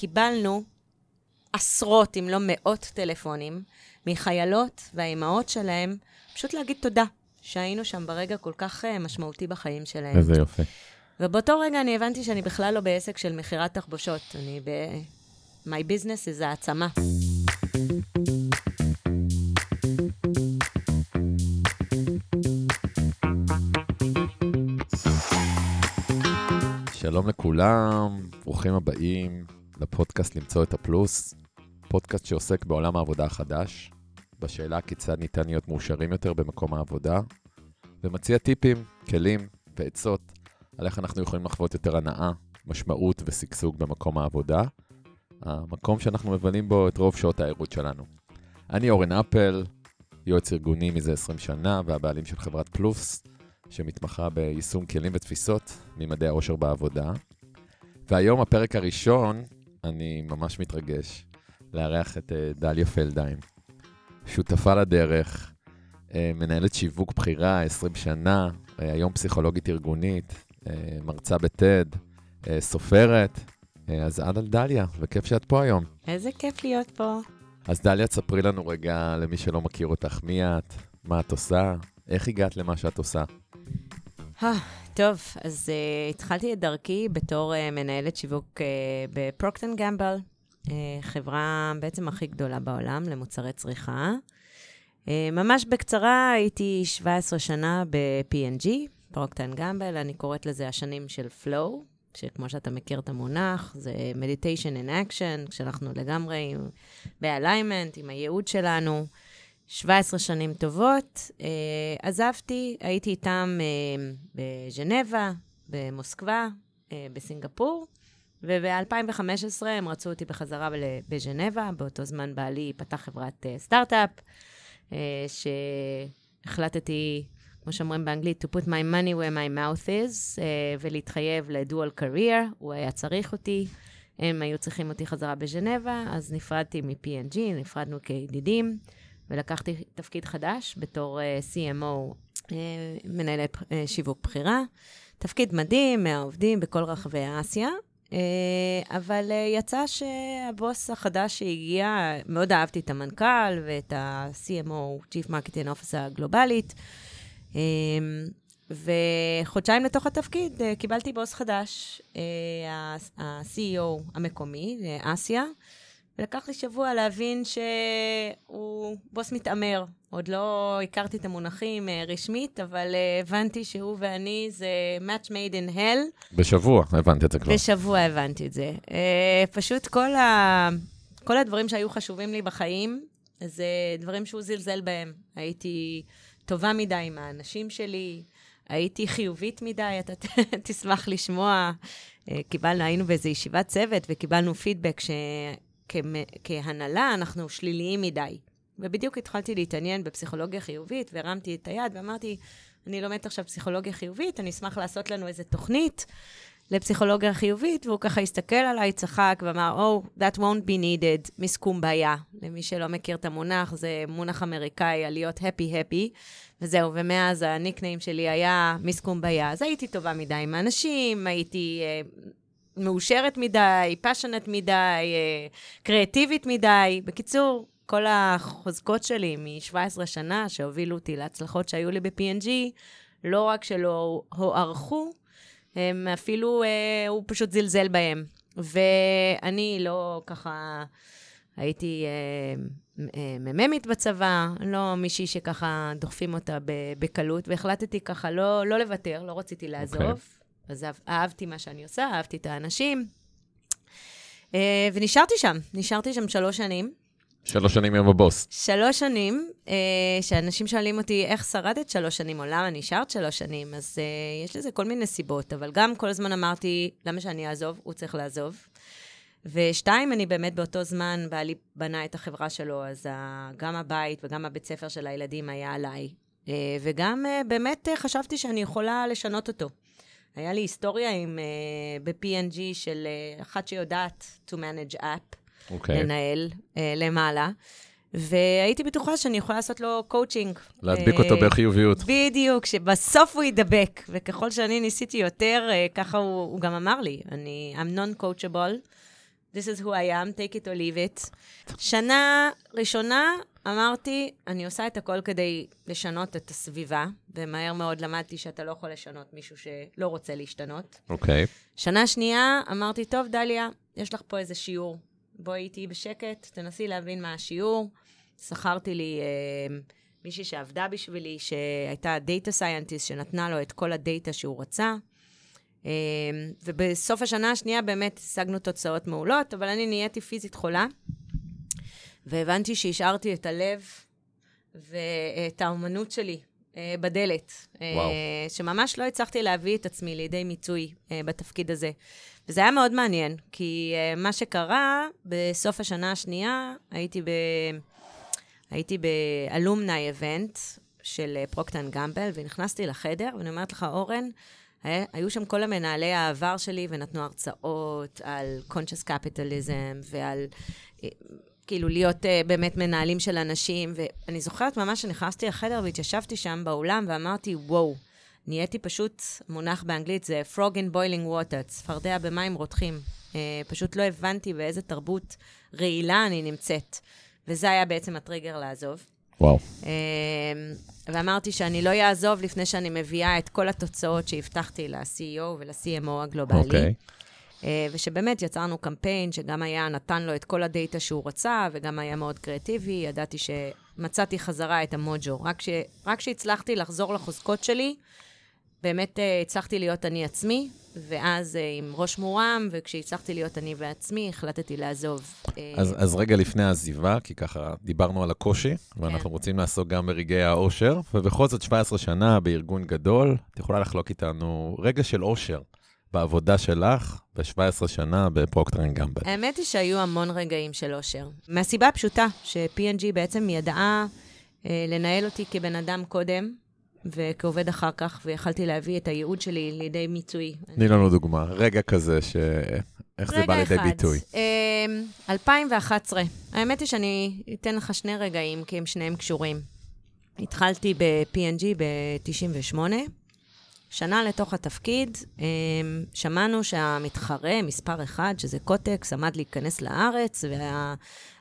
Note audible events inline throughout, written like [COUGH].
קיבלנו עשרות, אם לא מאות טלפונים, מחיילות והאימהות שלהם, פשוט להגיד תודה שהיינו שם ברגע כל כך uh, משמעותי בחיים שלהם. איזה יופי. ובאותו רגע אני הבנתי שאני בכלל לא בעסק של מכירת תחבושות, אני ב... My business is העצמה. שלום לכולם, ברוכים הבאים לפודקאסט למצוא את הפלוס, פודקאסט שעוסק בעולם העבודה החדש, בשאלה כיצד ניתן להיות מאושרים יותר במקום העבודה, ומציע טיפים, כלים ועצות על איך אנחנו יכולים לחוות יותר הנאה, משמעות ושגשוג במקום העבודה, המקום שאנחנו מבלים בו את רוב שעות הערות שלנו. אני אורן אפל, יועץ ארגוני מזה 20 שנה והבעלים של חברת פלוס, שמתמחה ביישום כלים ותפיסות ממדעי העושר בעבודה. והיום, הפרק הראשון, אני ממש מתרגש לארח את אה, דליה פלדהיים, שותפה לדרך, אה, מנהלת שיווק בחירה 20 שנה, אה, היום פסיכולוגית ארגונית, מרצה בטד, סופרת. אז אהלן דליה, וכיף שאת פה היום. איזה כיף להיות פה. אז דליה, תספרי לנו רגע, למי שלא מכיר אותך, מי את, מה את עושה, איך הגעת למה שאת עושה. אה, טוב, אז uh, התחלתי את דרכי בתור uh, מנהלת שיווק uh, בפרוקטן גמבל, uh, חברה בעצם הכי גדולה בעולם למוצרי צריכה. Uh, ממש בקצרה, הייתי 17 שנה ב-P&G, פרוקטן גמבל, אני קוראת לזה השנים של flow, שכמו שאתה מכיר את המונח, זה meditation in action, כשאנחנו לגמרי ב-alignment עם הייעוד שלנו. 17 שנים טובות. Uh, עזבתי, הייתי איתם uh, בז'נבה, במוסקבה, uh, בסינגפור, וב-2015 הם רצו אותי בחזרה בז'נבה. באותו זמן בעלי פתח חברת uh, סטארט-אפ, uh, שהחלטתי, כמו שאומרים באנגלית, to put my money where my mouth is, uh, ולהתחייב לדואל career, הוא היה צריך אותי. הם היו צריכים אותי חזרה בז'נבה, אז נפרדתי מ-P&G, נפרדנו כידידים. ולקחתי תפקיד חדש בתור uh, CMO, uh, מנהלת uh, שיווק בחירה. תפקיד מדהים, מהעובדים בכל רחבי אסיה, uh, אבל uh, יצא שהבוס החדש שהגיע, מאוד אהבתי את המנכ"ל ואת ה-CMO, Chief Marketing Officer הגלובלית. וחודשיים לתוך התפקיד קיבלתי בוס חדש, ה-CEO המקומי, אסיה. ולקח לי שבוע להבין שהוא בוס מתעמר. עוד לא הכרתי את המונחים uh, רשמית, אבל uh, הבנתי שהוא ואני זה match made in hell. בשבוע הבנתי את זה כבר. בשבוע הבנתי את זה. Uh, פשוט כל, ה... כל הדברים שהיו חשובים לי בחיים, זה דברים שהוא זלזל בהם. הייתי טובה מדי עם האנשים שלי, הייתי חיובית מדי, אתה [LAUGHS] תשמח לשמוע. קיבלנו, היינו באיזו ישיבת צוות וקיבלנו פידבק ש... כהנהלה אנחנו שליליים מדי. ובדיוק התחלתי להתעניין בפסיכולוגיה חיובית, והרמתי את היד ואמרתי, אני לומדת עכשיו פסיכולוגיה חיובית, אני אשמח לעשות לנו איזה תוכנית לפסיכולוגיה חיובית, והוא ככה הסתכל עליי, צחק ואמר, Oh, that won't be needed, מיס קומביה. למי שלא מכיר את המונח, זה מונח אמריקאי על להיות happy-happy, וזהו, ומאז הניקניים שלי היה מיס קומביה. אז הייתי טובה מדי עם האנשים, הייתי uh, מאושרת מדי, פאשונט מדי, אה, קריאטיבית מדי. בקיצור, כל החוזקות שלי מ-17 שנה שהובילו אותי להצלחות שהיו לי ב-P&G, לא רק שלא הוערכו, הם אפילו, אה, הוא פשוט זלזל בהם. ואני לא ככה, הייתי אה, אה, מ"מית בצבא, לא מישהי שככה דוחפים אותה בקלות, והחלטתי ככה לא, לא לוותר, לא רציתי לעזוב. Okay. אז אהבתי מה שאני עושה, אהבתי את האנשים. אה, ונשארתי שם, נשארתי שם שלוש שנים. שלוש שנים עם הבוס. שלוש שנים, אה, שאנשים שואלים אותי, איך שרדת שלוש שנים, או למה נשארת שלוש שנים, אז אה, יש לזה כל מיני סיבות, אבל גם כל הזמן אמרתי, למה שאני אעזוב? הוא צריך לעזוב. ושתיים, אני באמת באותו זמן, בעלי בנה את החברה שלו, אז גם הבית וגם הבית ספר של הילדים היה עליי. וגם באמת חשבתי שאני יכולה לשנות אותו. היה לי היסטוריה עם, uh, ב-P&G של uh, אחת שיודעת to manage up, okay. אוקיי. לנהל uh, למעלה. והייתי בטוחה שאני יכולה לעשות לו קואוצ'ינג. להדביק אותו בחיוביות. בדיוק, שבסוף הוא ידבק. וככל שאני ניסיתי יותר, ככה הוא, הוא גם אמר לי, אני, I'm non-coachable, this is who I am, take it or leave it. שנה ראשונה אמרתי, אני עושה את הכל כדי לשנות את הסביבה, ומהר מאוד למדתי שאתה לא יכול לשנות מישהו שלא רוצה להשתנות. אוקיי. שנה שנייה, אמרתי, טוב, דליה, יש לך פה איזה שיעור. בואי איתי בשקט, תנסי להבין מה השיעור. שכרתי לי אה, מישהי שעבדה בשבילי, שהייתה data scientist, שנתנה לו את כל ה data שהוא רצה. אה, ובסוף השנה השנייה באמת השגנו תוצאות מעולות, אבל אני נהייתי פיזית חולה, והבנתי שהשארתי את הלב ואת האומנות שלי אה, בדלת. אה, וואו. שממש לא הצלחתי להביא את עצמי לידי מיצוי אה, בתפקיד הזה. וזה היה מאוד מעניין, כי מה שקרה, בסוף השנה השנייה, הייתי ב... הייתי באלומני אבנט של פרוקטן גמבל, ונכנסתי לחדר, ואני אומרת לך, אורן, היו שם כל המנהלי העבר שלי, ונתנו הרצאות על conscious capitalism, ועל אה, כאילו להיות uh, באמת מנהלים של אנשים, ואני זוכרת ממש שנכנסתי לחדר והתיישבתי שם באולם, ואמרתי, וואו, נהייתי פשוט, מונח באנגלית זה frog in boiling water, צפרדע במים רותחים. פשוט לא הבנתי באיזה תרבות רעילה אני נמצאת. וזה היה בעצם הטריגר לעזוב. וואו. ואמרתי שאני לא אעזוב לפני שאני מביאה את כל התוצאות שהבטחתי ל-CEO ול-CMO הגלובלי. אוקיי. Uh, ושבאמת יצרנו קמפיין שגם היה, נתן לו את כל הדאטה שהוא רצה, וגם היה מאוד קריאטיבי. ידעתי שמצאתי חזרה את המוג'ו. רק, ש, רק שהצלחתי לחזור לחוזקות שלי, באמת uh, הצלחתי להיות אני עצמי, ואז uh, עם ראש מורם, וכשהצלחתי להיות אני בעצמי, החלטתי לעזוב. Uh, אז, אז רגע לפני העזיבה, כי ככה דיברנו על הקושי, ואנחנו כן. רוצים לעסוק גם ברגעי האושר, ובכל זאת 17 שנה בארגון גדול, את יכולה לחלוק איתנו רגע של אושר בעבודה שלך ב-17 שנה בפרוקטר אנד גמבל. האמת היא שהיו המון רגעים של אושר. מהסיבה הפשוטה, ש-P&G בעצם ידעה אה, לנהל אותי כבן אדם קודם, וכעובד אחר כך, ויכלתי להביא את הייעוד שלי לידי מיצוי. תני לנו דוגמה, רגע כזה, ש... איך זה בא לידי ביטוי. אה, 2011. האמת היא שאני אתן לך שני רגעים, כי הם שניהם קשורים. התחלתי ב-P&G ב-98. שנה לתוך התפקיד, אה, שמענו שהמתחרה, מספר אחד, שזה קוטקס, עמד להיכנס לארץ,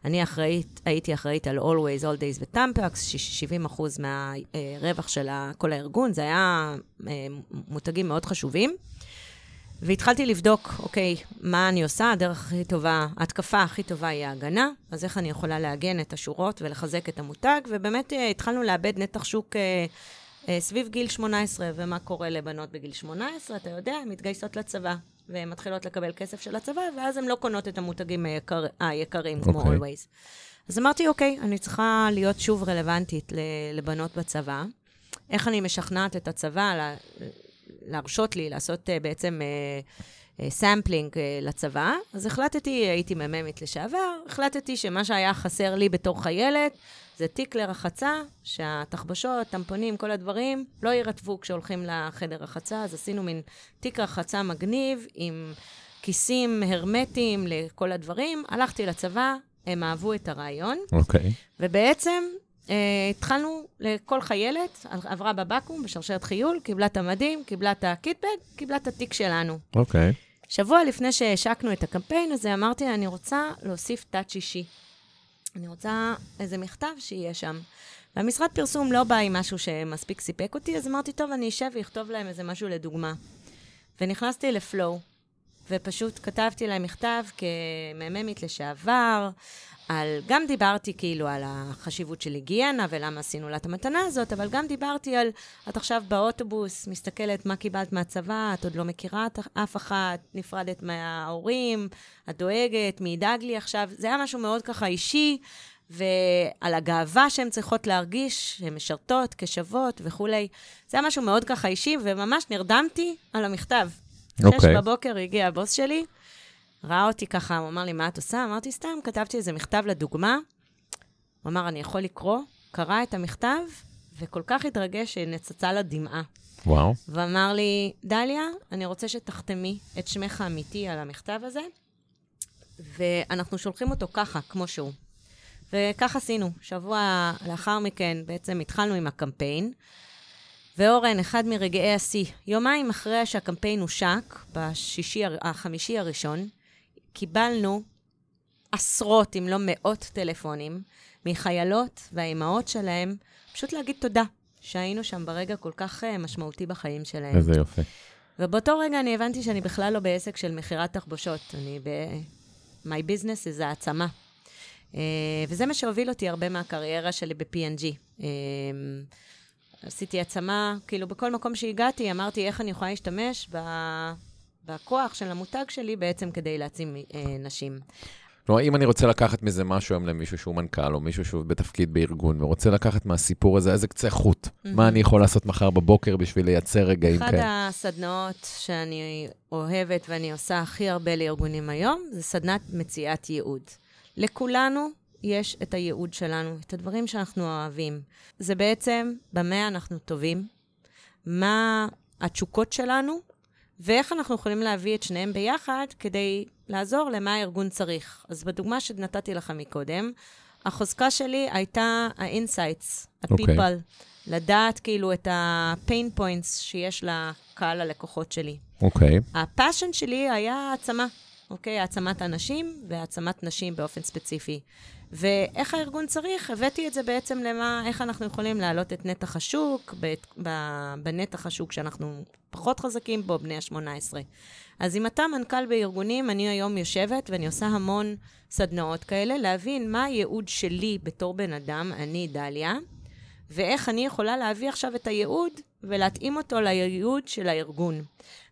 ואני אחראית, הייתי אחראית על Always, All Days וטמפקס, 70 אחוז מהרווח של ה- כל הארגון, זה היה אה, מותגים מאוד חשובים. והתחלתי לבדוק, אוקיי, מה אני עושה? הדרך הכי טובה, ההתקפה הכי טובה היא ההגנה, אז איך אני יכולה לעגן את השורות ולחזק את המותג, ובאמת אה, התחלנו לאבד נתח שוק אה, אה, סביב גיל 18, ומה קורה לבנות בגיל 18, אתה יודע, הן מתגייסות לצבא, והן מתחילות לקבל כסף של הצבא, ואז הן לא קונות את המותגים היקר, היקרים, כמו אוקיי. Always. אז אמרתי, אוקיי, אני צריכה להיות שוב רלוונטית לבנות בצבא. איך אני משכנעת את הצבא לה- להרשות לי לעשות uh, בעצם sampling uh, uh, לצבא. אז החלטתי, הייתי מ"מית לשעבר, החלטתי שמה שהיה חסר לי בתור חיילת זה תיק לרחצה, שהתחבושות, טמפונים, כל הדברים לא יירטבו כשהולכים לחדר רחצה, אז עשינו מין תיק רחצה מגניב עם כיסים הרמטיים לכל הדברים. הלכתי לצבא, הם אהבו את הרעיון. אוקיי. ובעצם אה, התחלנו, לכל חיילת, עברה בבקו"ם, בשרשרת חיול, קיבלה את המדים, קיבלה את הקיטבג, קיבלה את התיק שלנו. אוקיי. שבוע לפני שהשקנו את הקמפיין הזה, אמרתי, אני רוצה להוסיף תת שישי. אני רוצה איזה מכתב שיהיה שם. והמשרד פרסום לא בא עם משהו שמספיק סיפק אותי, אז אמרתי, טוב, אני אשב ואכתוב להם איזה משהו לדוגמה. ונכנסתי לפלואו, ופשוט כתבתי להם מכתב כמ"מית לשעבר, על, גם דיברתי כאילו על החשיבות של היגיינה ולמה עשינו לה את המתנה הזאת, אבל גם דיברתי על, את עכשיו באוטובוס, מסתכלת מה קיבלת מהצבא, את עוד לא מכירה את אף אחת, נפרדת מההורים, את דואגת, מי ידאג לי עכשיו, זה היה משהו מאוד ככה אישי, ועל הגאווה שהן צריכות להרגיש, שהן משרתות כשוות וכולי. זה היה משהו מאוד ככה אישי, וממש נרדמתי על המכתב. שש אוקיי. בבוקר הגיע הבוס שלי, ראה אותי ככה, הוא אמר לי, מה את עושה? אמרתי, סתם, כתבתי איזה מכתב לדוגמה. הוא אמר, אני יכול לקרוא? קרא את המכתב, וכל כך התרגש שנצצה לו דמעה. וואו. ואמר לי, דליה, אני רוצה שתחתמי את שמך האמיתי על המכתב הזה, ואנחנו שולחים אותו ככה, כמו שהוא. וכך עשינו. שבוע לאחר מכן בעצם התחלנו עם הקמפיין, ואורן, אחד מרגעי השיא, יומיים אחרי שהקמפיין הושק, בשישי, החמישי הראשון, קיבלנו עשרות, אם לא מאות טלפונים, מחיילות והאימהות שלהם, פשוט להגיד תודה שהיינו שם ברגע כל כך uh, משמעותי בחיים שלהם. איזה יופי. ובאותו רגע אני הבנתי שאני בכלל לא בעסק של מכירת תחבושות, אני ב... My business זה העצמה. Uh, וזה מה שהוביל אותי הרבה מהקריירה שלי ב-P&G. עשיתי עצמה, כאילו בכל מקום שהגעתי, אמרתי איך אני יכולה להשתמש ב... בכוח של המותג שלי בעצם כדי להעצים אה, נשים. כלומר, אם אני רוצה לקחת מזה משהו היום למישהו שהוא מנכ"ל, או מישהו שהוא בתפקיד בארגון, ורוצה לקחת מהסיפור הזה איזה קצה חוט, mm-hmm. מה אני יכול לעשות מחר בבוקר בשביל לייצר רגעים כאלה? אחד הסדנאות שאני אוהבת ואני עושה הכי הרבה לארגונים היום, זה סדנת מציאת ייעוד. לכולנו יש את הייעוד שלנו, את הדברים שאנחנו אוהבים. זה בעצם במה אנחנו טובים, מה התשוקות שלנו, ואיך אנחנו יכולים להביא את שניהם ביחד כדי לעזור למה הארגון צריך. אז בדוגמה שנתתי לך מקודם, החוזקה שלי הייתה ה-insights, ה-people, okay. אוקיי. לדעת כאילו את ה-pain points שיש לקהל הלקוחות שלי. אוקיי. Okay. הפאשן שלי היה העצמה, אוקיי? העצמת אנשים והעצמת נשים באופן ספציפי. ואיך הארגון צריך, הבאתי את זה בעצם למה, איך אנחנו יכולים להעלות את נתח השוק, בנתח השוק שאנחנו פחות חזקים בו, בני ה-18. אז אם אתה מנכ"ל בארגונים, אני היום יושבת ואני עושה המון סדנאות כאלה, להבין מה הייעוד שלי בתור בן אדם, אני דליה, ואיך אני יכולה להביא עכשיו את הייעוד ולהתאים אותו לייעוד של הארגון.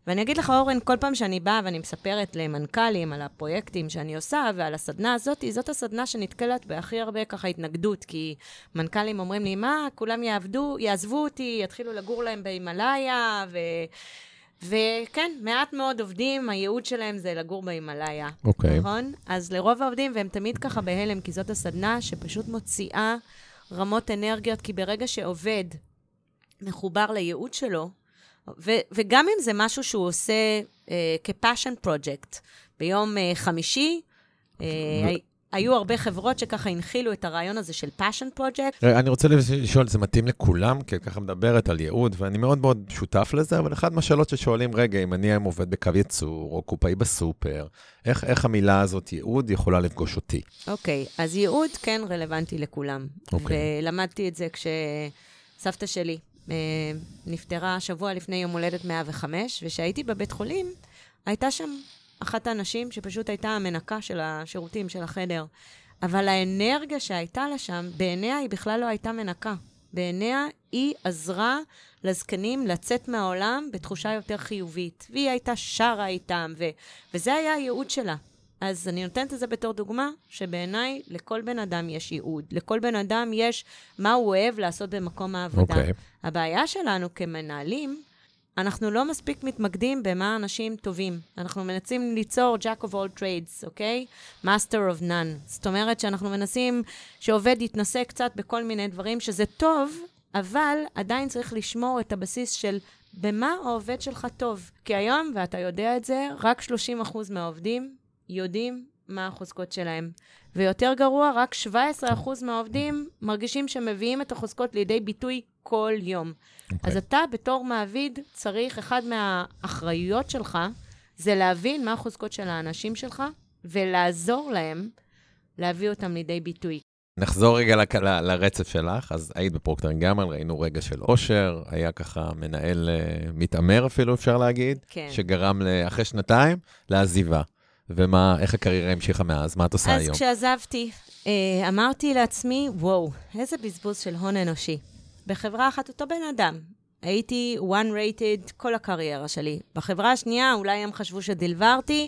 ואני אגיד לך, אורן, כל פעם שאני באה ואני מספרת למנכ"לים על הפרויקטים שאני עושה ועל הסדנה הזאת, זאת הסדנה שנתקלת בהכי הרבה ככה התנגדות, כי מנכ"לים אומרים לי, מה, כולם יעבדו, יעזבו אותי, יתחילו לגור להם בהימאליה, ו... וכן, מעט מאוד עובדים, הייעוד שלהם זה לגור בהימאליה. אוקיי. Okay. נכון? אז לרוב העובדים, והם תמיד ככה בהלם, כי זאת הסדנה שפשוט מוציאה רמות אנרגיות, כי ברגע שעובד מחובר לייעוד שלו, ו- וגם אם זה משהו שהוא עושה אה, כ-passion project, ביום אה, חמישי, אה, היו הרבה חברות שככה הנחילו את הרעיון הזה של passion project. אני רוצה לשאול, זה מתאים לכולם? כי ככה מדברת על ייעוד, ואני מאוד מאוד שותף לזה, אבל אחת מהשאלות ששואלים, רגע, אם אני היום עובד בקו ייצור, או קופאי בסופר, איך, איך המילה הזאת, ייעוד, יכולה לפגוש אותי? אוקיי, okay, אז ייעוד כן רלוונטי לכולם. אוקיי. Okay. ולמדתי את זה כשסבתא שלי אה, נפטרה שבוע לפני יום הולדת 105, וכשהייתי בבית חולים, הייתה שם אחת האנשים שפשוט הייתה המנקה של השירותים, של החדר. אבל האנרגיה שהייתה לה שם, בעיניה היא בכלל לא הייתה מנקה. בעיניה היא עזרה לזקנים לצאת מהעולם בתחושה יותר חיובית. והיא הייתה שרה איתם, ו- וזה היה הייעוד שלה. אז אני נותנת את זה בתור דוגמה, שבעיניי לכל בן אדם יש ייעוד. לכל בן אדם יש מה הוא אוהב לעשות במקום העבודה. Okay. אוקיי. הבעיה שלנו כמנהלים, אנחנו לא מספיק מתמקדים במה אנשים טובים. אנחנו מנסים ליצור Jack of all trades, אוקיי? Okay? Master of none. זאת אומרת שאנחנו מנסים שעובד יתנסה קצת בכל מיני דברים, שזה טוב, אבל עדיין צריך לשמור את הבסיס של במה העובד שלך טוב. כי היום, ואתה יודע את זה, רק 30% מהעובדים יודעים מה החוזקות שלהם. ויותר גרוע, רק 17% מהעובדים מרגישים שמביאים את החוזקות לידי ביטוי כל יום. Okay. אוקיי. אז אתה בתור מעביד צריך, אחד מהאחריויות שלך זה להבין מה החוזקות של האנשים שלך ולעזור להם להביא אותם לידי ביטוי. נחזור רגע ל- ל- לרצף שלך, אז היית בפרוקטר גמל, ראינו רגע של אושר, היה ככה מנהל uh, מתעמר אפילו, אפשר להגיד, כן. שגרם אחרי שנתיים לעזיבה. ומה, איך הקריירה המשיכה מאז? מה את עושה אז היום? אז כשעזבתי, אה, אמרתי לעצמי, וואו, איזה בזבוז של הון אנושי. בחברה אחת אותו בן אדם. הייתי one rated כל הקריירה שלי. בחברה השנייה, אולי הם חשבו שדלברתי,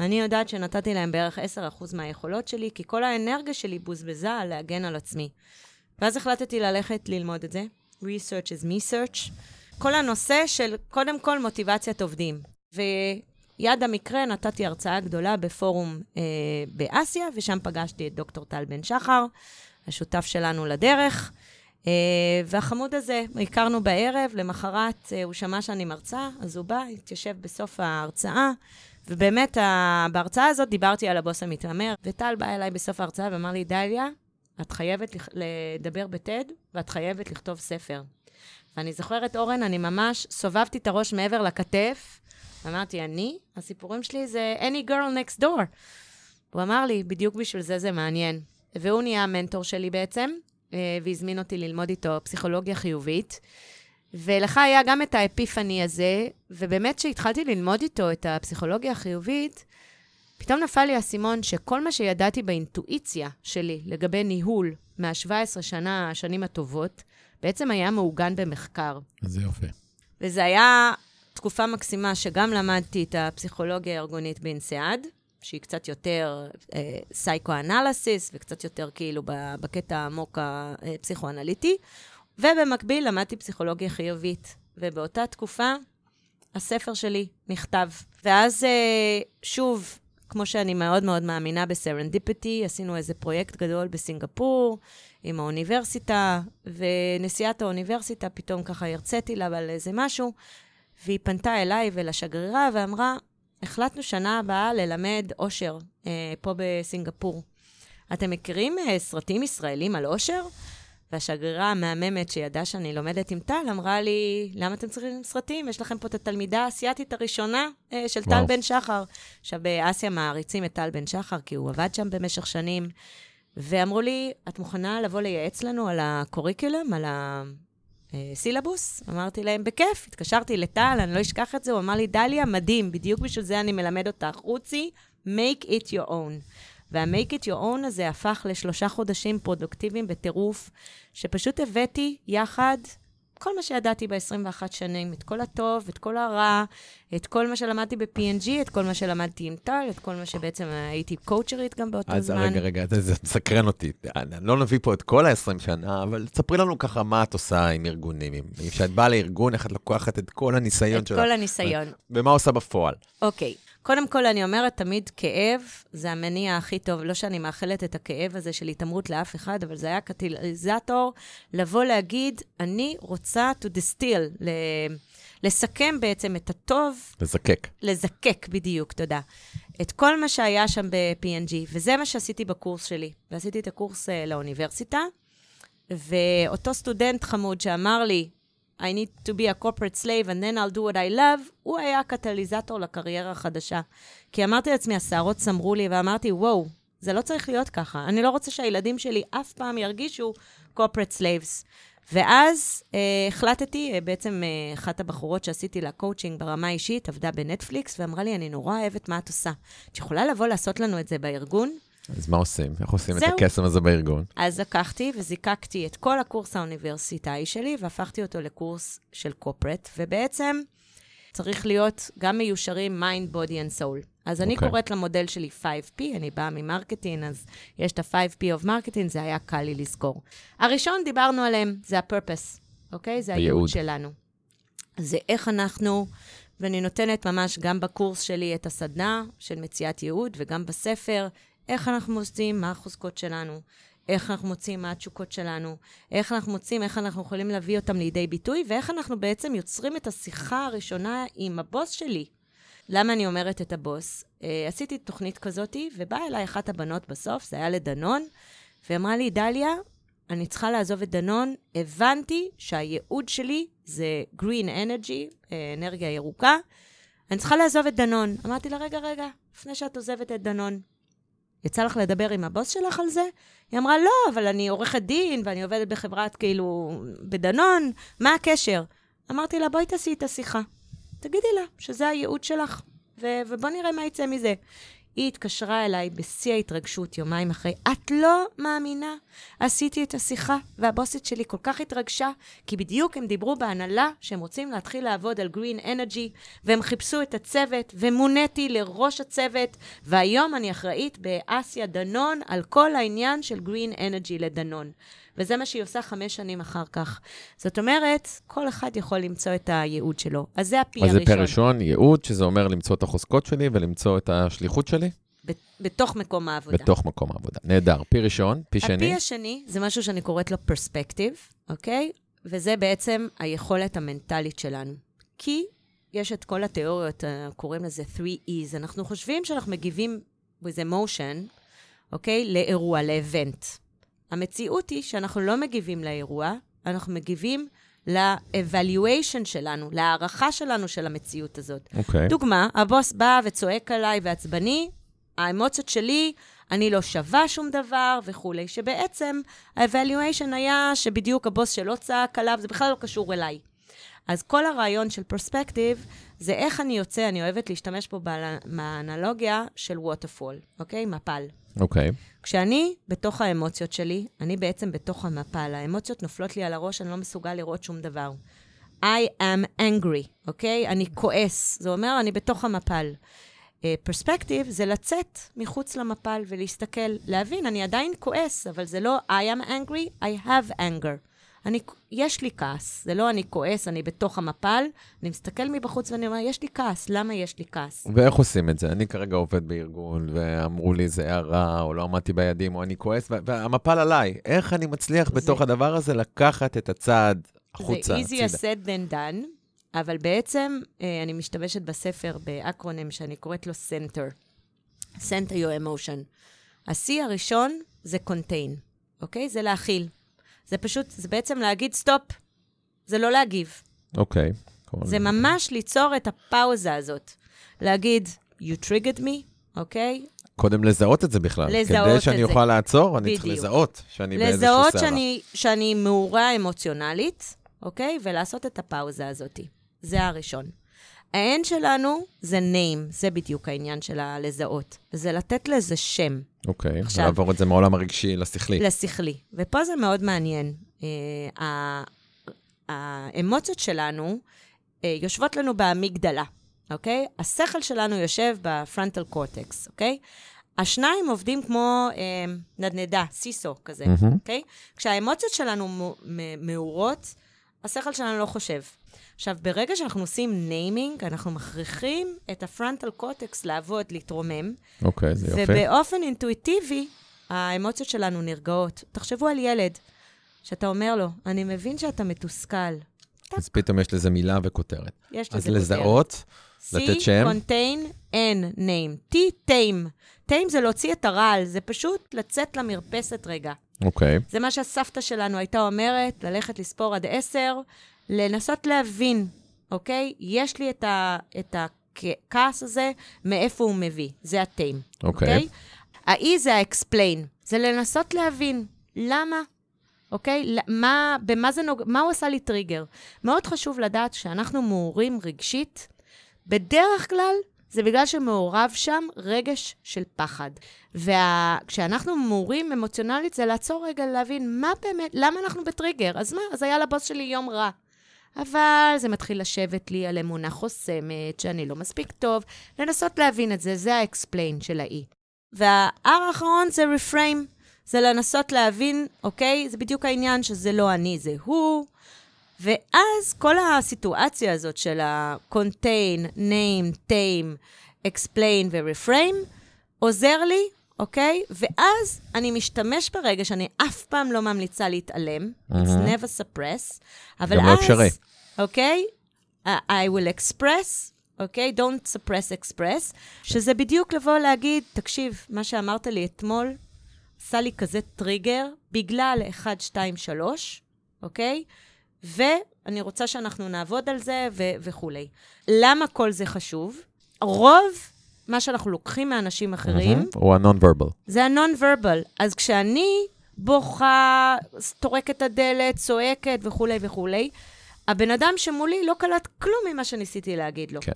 אני יודעת שנתתי להם בערך 10% מהיכולות שלי, כי כל האנרגיה שלי בוזבזה על להגן על עצמי. ואז החלטתי ללכת ללמוד את זה. Research is me search. כל הנושא של, קודם כל, מוטיבציית עובדים. יד המקרה נתתי הרצאה גדולה בפורום אה, באסיה, ושם פגשתי את דוקטור טל בן שחר, השותף שלנו לדרך. אה, והחמוד הזה, הכרנו בערב, למחרת אה, הוא שמע שאני מרצה, אז הוא בא, התיישב בסוף ההרצאה, ובאמת, ה... בהרצאה הזאת דיברתי על הבוס המתעמר, וטל בא אליי בסוף ההרצאה ואמר לי, דליה, את חייבת לדבר בטד, ואת חייבת לכתוב ספר. ואני זוכרת, אורן, אני ממש סובבתי את הראש מעבר לכתף, אמרתי, אני? הסיפורים שלי זה any girl next door. הוא אמר לי, בדיוק בשביל זה זה מעניין. והוא נהיה המנטור שלי בעצם, אה, והזמין אותי ללמוד איתו פסיכולוגיה חיובית. ולך היה גם את האפיפני הזה, ובאמת כשהתחלתי ללמוד איתו את הפסיכולוגיה החיובית, פתאום נפל לי האסימון שכל מה שידעתי באינטואיציה שלי לגבי ניהול מה-17 שנה, השנים הטובות, בעצם היה מעוגן במחקר. זה יופי. וזה היה תקופה מקסימה שגם למדתי את הפסיכולוגיה הארגונית באינסיאד, שהיא קצת יותר אה, psychoanalysis וקצת יותר כאילו בקטע העמוק הפסיכואנליטי, ובמקביל למדתי פסיכולוגיה חיובית. ובאותה תקופה הספר שלי נכתב. ואז אה, שוב, כמו שאני מאוד מאוד מאמינה ב serendipity, עשינו איזה פרויקט גדול בסינגפור עם האוניברסיטה, ונשיאת האוניברסיטה פתאום ככה הרציתי לה על איזה משהו, והיא פנתה אליי ולשגרירה ואמרה, החלטנו שנה הבאה ללמד אושר אה, פה בסינגפור. אתם מכירים אה, סרטים ישראלים על אושר? והשגרירה המהממת שידעה שאני לומדת עם טל, אמרה לי, למה אתם צריכים סרטים? יש לכם פה את התלמידה האסייתית הראשונה אה, של. טל בן שחר. עכשיו, באסיה מעריצים את טל בן שחר, כי הוא עבד שם במשך שנים. ואמרו לי, את מוכנה לבוא לייעץ לנו על הקוריקולום, על הסילבוס? אמרתי להם, בכיף. התקשרתי לטל, אני לא אשכח את זה, הוא אמר לי, דליה, מדהים, בדיוק בשביל זה אני מלמד אותך. רוצי, make it your own. וה-make it your own הזה הפך לשלושה חודשים פרודוקטיביים בטירוף, שפשוט הבאתי יחד כל מה שידעתי ב-21 שנים, את כל הטוב, את כל הרע, את כל מה שלמדתי ב-P&G, את כל מה שלמדתי עם טל, את כל מה שבעצם הייתי קואוצ'רית גם באותו אז זמן. אז רגע, רגע, זה מסקרן אותי. אני לא נביא פה את כל ה-20 שנה, אבל תספרי לנו ככה מה את עושה עם ארגונים. כשאת באה לארגון, איך את לוקחת את כל הניסיון שלך? את כל הניסיון. ומה עושה בפועל? אוקיי. Okay. קודם כל, אני אומרת תמיד כאב זה המניע הכי טוב. לא שאני מאחלת את הכאב הזה של התעמרות לאף אחד, אבל זה היה קטליזטור לבוא להגיד, אני רוצה to distill, ל... לסכם בעצם את הטוב. לזקק. לזקק, בדיוק, תודה. את כל מה שהיה שם ב-P&G, וזה מה שעשיתי בקורס שלי. ועשיתי את הקורס uh, לאוניברסיטה, ואותו סטודנט חמוד שאמר לי, I need to be a corporate slave and then I'll do what I love, הוא היה הקטליזטור לקריירה החדשה. כי אמרתי לעצמי, השערות סמרו לי, ואמרתי, וואו, זה לא צריך להיות ככה. אני לא רוצה שהילדים שלי אף פעם ירגישו corporate slaves. ואז אה, החלטתי, אה, בעצם אה, אחת הבחורות שעשיתי לה קואוצ'ינג ברמה האישית, עבדה בנטפליקס, ואמרה לי, אני נורא אוהבת מה את עושה. את יכולה לבוא לעשות לנו את זה בארגון? אז מה עושים? איך עושים זהו. את הקסם הזה בארגון? אז לקחתי וזיקקתי את כל הקורס האוניברסיטאי שלי, והפכתי אותו לקורס של corporate, ובעצם צריך להיות גם מיושרים mind, body and soul. אז okay. אני אוקיי. קוראת למודל שלי 5P, אני באה מ marketing, אז יש את ה-5P of marketing, זה היה קל לי לזכור. הראשון, דיברנו עליהם, זה ה-purpose, אוקיי? Okay? זה הייעוד שלנו. זה איך אנחנו, ואני נותנת ממש גם בקורס שלי את הסדנה של מציאת ייעוד, וגם בספר, איך אנחנו מוצאים מה החוזקות שלנו, איך אנחנו מוצאים מה התשוקות שלנו, איך אנחנו מוצאים, איך אנחנו יכולים להביא אותם לידי ביטוי, ואיך אנחנו בעצם יוצרים את השיחה הראשונה עם הבוס שלי. למה אני אומרת את הבוס? Uh, עשיתי תוכנית כזאתי, ובאה אליי אחת הבנות בסוף, זה היה לדנון, והיא אמרה לי, דליה, אני צריכה לעזוב את דנון, הבנתי שהייעוד שלי זה green energy, אה, אנרגיה ירוקה, אני צריכה לעזוב את דנון. אמרתי לה, רגע, רגע, לפני שאת עוזבת את דנון, יצא לך לדבר עם הבוס שלך על זה? היא אמרה, לא, אבל אני עורכת דין, ואני עובדת בחברת, כאילו, בדנון, מה הקשר? אמרתי לה, בואי תעשי את השיחה. תגידי לה שזה הייעוד שלך, ו- ובוא נראה מה יצא מזה. היא התקשרה אליי בשיא ההתרגשות יומיים אחרי, את לא מאמינה. עשיתי את השיחה, והבוסית שלי כל כך התרגשה, כי בדיוק הם דיברו בהנהלה שהם רוצים להתחיל לעבוד על גרין אנרגי, והם חיפשו את הצוות, ומוניתי לראש הצוות, והיום אני אחראית באסיה דנון על כל העניין של גרין אנרגי לדנון. וזה מה שהיא עושה חמש שנים אחר כך. זאת אומרת, כל אחד יכול למצוא את הייעוד שלו. אז זה הפי הראשון. אז זה פי ראשון, ייעוד, שזה אומר למצוא את החוזקות שלי ולמצוא את השליחות שלי? בתוך מקום העבודה. בתוך מקום העבודה. נהדר. פי ראשון, פי שני? הפי השני זה משהו שאני קוראת לו פרספקטיב, אוקיי? וזה בעצם היכולת המנטלית שלנו. כי יש את כל התיאוריות, אה, קוראים לזה 3E's. אנחנו חושבים שאנחנו מגיבים with emotion, אוקיי? לאירוע, לאבנט. המציאות היא שאנחנו לא מגיבים לאירוע, אנחנו מגיבים ל-evaluation שלנו, להערכה שלנו של המציאות הזאת. אוקיי. Okay. דוגמה, הבוס בא וצועק עליי ועצבני, האמוציות שלי, אני לא שווה שום דבר וכולי, שבעצם ה-evaluation היה שבדיוק הבוס שלו צעק עליו, זה בכלל לא קשור אליי. אז כל הרעיון של פרספקטיב זה איך אני יוצא, אני אוהבת להשתמש פה באנלוגיה של ווטרפול, אוקיי? מפל. אוקיי. כשאני בתוך האמוציות שלי, אני בעצם בתוך המפל. האמוציות נופלות לי על הראש, אני לא מסוגל לראות שום דבר. I am angry, אוקיי? אני כועס. זה אומר, אני בתוך המפל. פרספקטיב uh, זה לצאת מחוץ למפל ולהסתכל, להבין, אני עדיין כועס, אבל זה לא I am angry, I have anger. אני, יש לי כעס, זה לא אני כועס, אני בתוך המפל, אני מסתכל מבחוץ ואני אומר, יש לי כעס, למה יש לי כעס? ואיך עושים את זה? אני כרגע עובד בארגון, ואמרו לי זה הערה, או לא עמדתי ביעדים, או אני כועס, והמפל עליי. איך אני מצליח זה... בתוך הדבר הזה לקחת את הצעד החוצה, הצידה? זה easier said than done, אבל בעצם אה, אני משתמשת בספר באקרונם שאני קוראת לו Center. Center your emotion. ה-C הראשון זה contain, אוקיי? זה להכיל. זה פשוט, זה בעצם להגיד סטופ, זה לא להגיב. אוקיי. Okay. זה ממש ליצור את הפאוזה הזאת. להגיד, you triggered me, אוקיי? Okay? קודם לזהות את זה בכלל. לזהות את זה. כדי שאני אוכל לעצור, אני בדיוק. צריך לזהות שאני באיזשהו סערה. לזהות שאני, שאני מעורה אמוציונלית, אוקיי? ולעשות את הפאוזה הזאת. זה הראשון. ה-N שלנו זה name, זה בדיוק העניין של הלזהות. זה לתת לזה שם. אוקיי, okay, ולעבור את זה מהעולם הרגשי לשכלי. לשכלי. ופה זה מאוד מעניין. Uh, האמוציות שלנו uh, יושבות לנו באמיגדלה, אוקיי? השכל שלנו יושב בפרונטל קורטקס, אוקיי? השניים עובדים כמו uh, נדנדה, seesaw כזה, אוקיי? Mm-hmm. Okay? כשהאמוציות שלנו מעוררות, השכל שלנו לא חושב. עכשיו, ברגע שאנחנו עושים naming, אנחנו מכריחים את ה frontal cortex לעבוד, להתרומם. אוקיי, okay, זה יפה. ובאופן אינטואיטיבי, האמוציות שלנו נרגעות. תחשבו על ילד, שאתה אומר לו, אני מבין שאתה מתוסכל. אז פתאום יש לזה מילה וכותרת. יש לזה כותרת. אז לזהות, לתת שם. C, contain, N, name. T, tame. tame זה להוציא את הרעל, זה פשוט לצאת למרפסת רגע. אוקיי. Okay. זה מה שהסבתא שלנו הייתה אומרת, ללכת לספור עד עשר, לנסות להבין, אוקיי? יש לי את, ה, את הכעס הזה, מאיפה הוא מביא. זה הטיים, אוקיי? אוקיי? ה-E זה ה-explain, זה לנסות להבין למה, אוקיי? מה, במה זה נוג... מה הוא עשה לי טריגר? מאוד חשוב לדעת שאנחנו מעורים רגשית, בדרך כלל זה בגלל שמעורב שם רגש של פחד. וכשאנחנו וה... מעורים אמוציונלית, זה לעצור רגע להבין מה באמת, למה אנחנו בטריגר? אז מה? אז היה לבוס שלי יום רע. אבל זה מתחיל לשבת לי על אמונה חוסמת, שאני לא מספיק טוב, לנסות להבין את זה, זה ה-explain של ה-E. והר האחרון זה reframe, זה לנסות להבין, אוקיי? זה בדיוק העניין שזה לא אני, זה הוא. ואז כל הסיטואציה הזאת של ה-contain, name, tame, explain ו-reframe, עוזר לי, אוקיי? ואז אני משתמש ברגע שאני אף פעם לא ממליצה להתעלם, mm-hmm. it's never suppress, אבל גם לא אז... גם לא אפשרי. אוקיי? I will express, אוקיי? Don't suppress express, שזה בדיוק לבוא להגיד, תקשיב, מה שאמרת לי אתמול, עשה לי כזה טריגר, בגלל 1, 2, 3, אוקיי? ואני רוצה שאנחנו נעבוד על זה ו- וכולי. למה כל זה חשוב? רוב מה שאנחנו לוקחים מאנשים אחרים... הוא ה-non-verbal. זה ה-non-verbal. אז כשאני בוכה, טורקת את הדלת, צועקת וכולי וכולי, הבן אדם שמולי לא קלט כלום ממה שניסיתי להגיד לו. כן.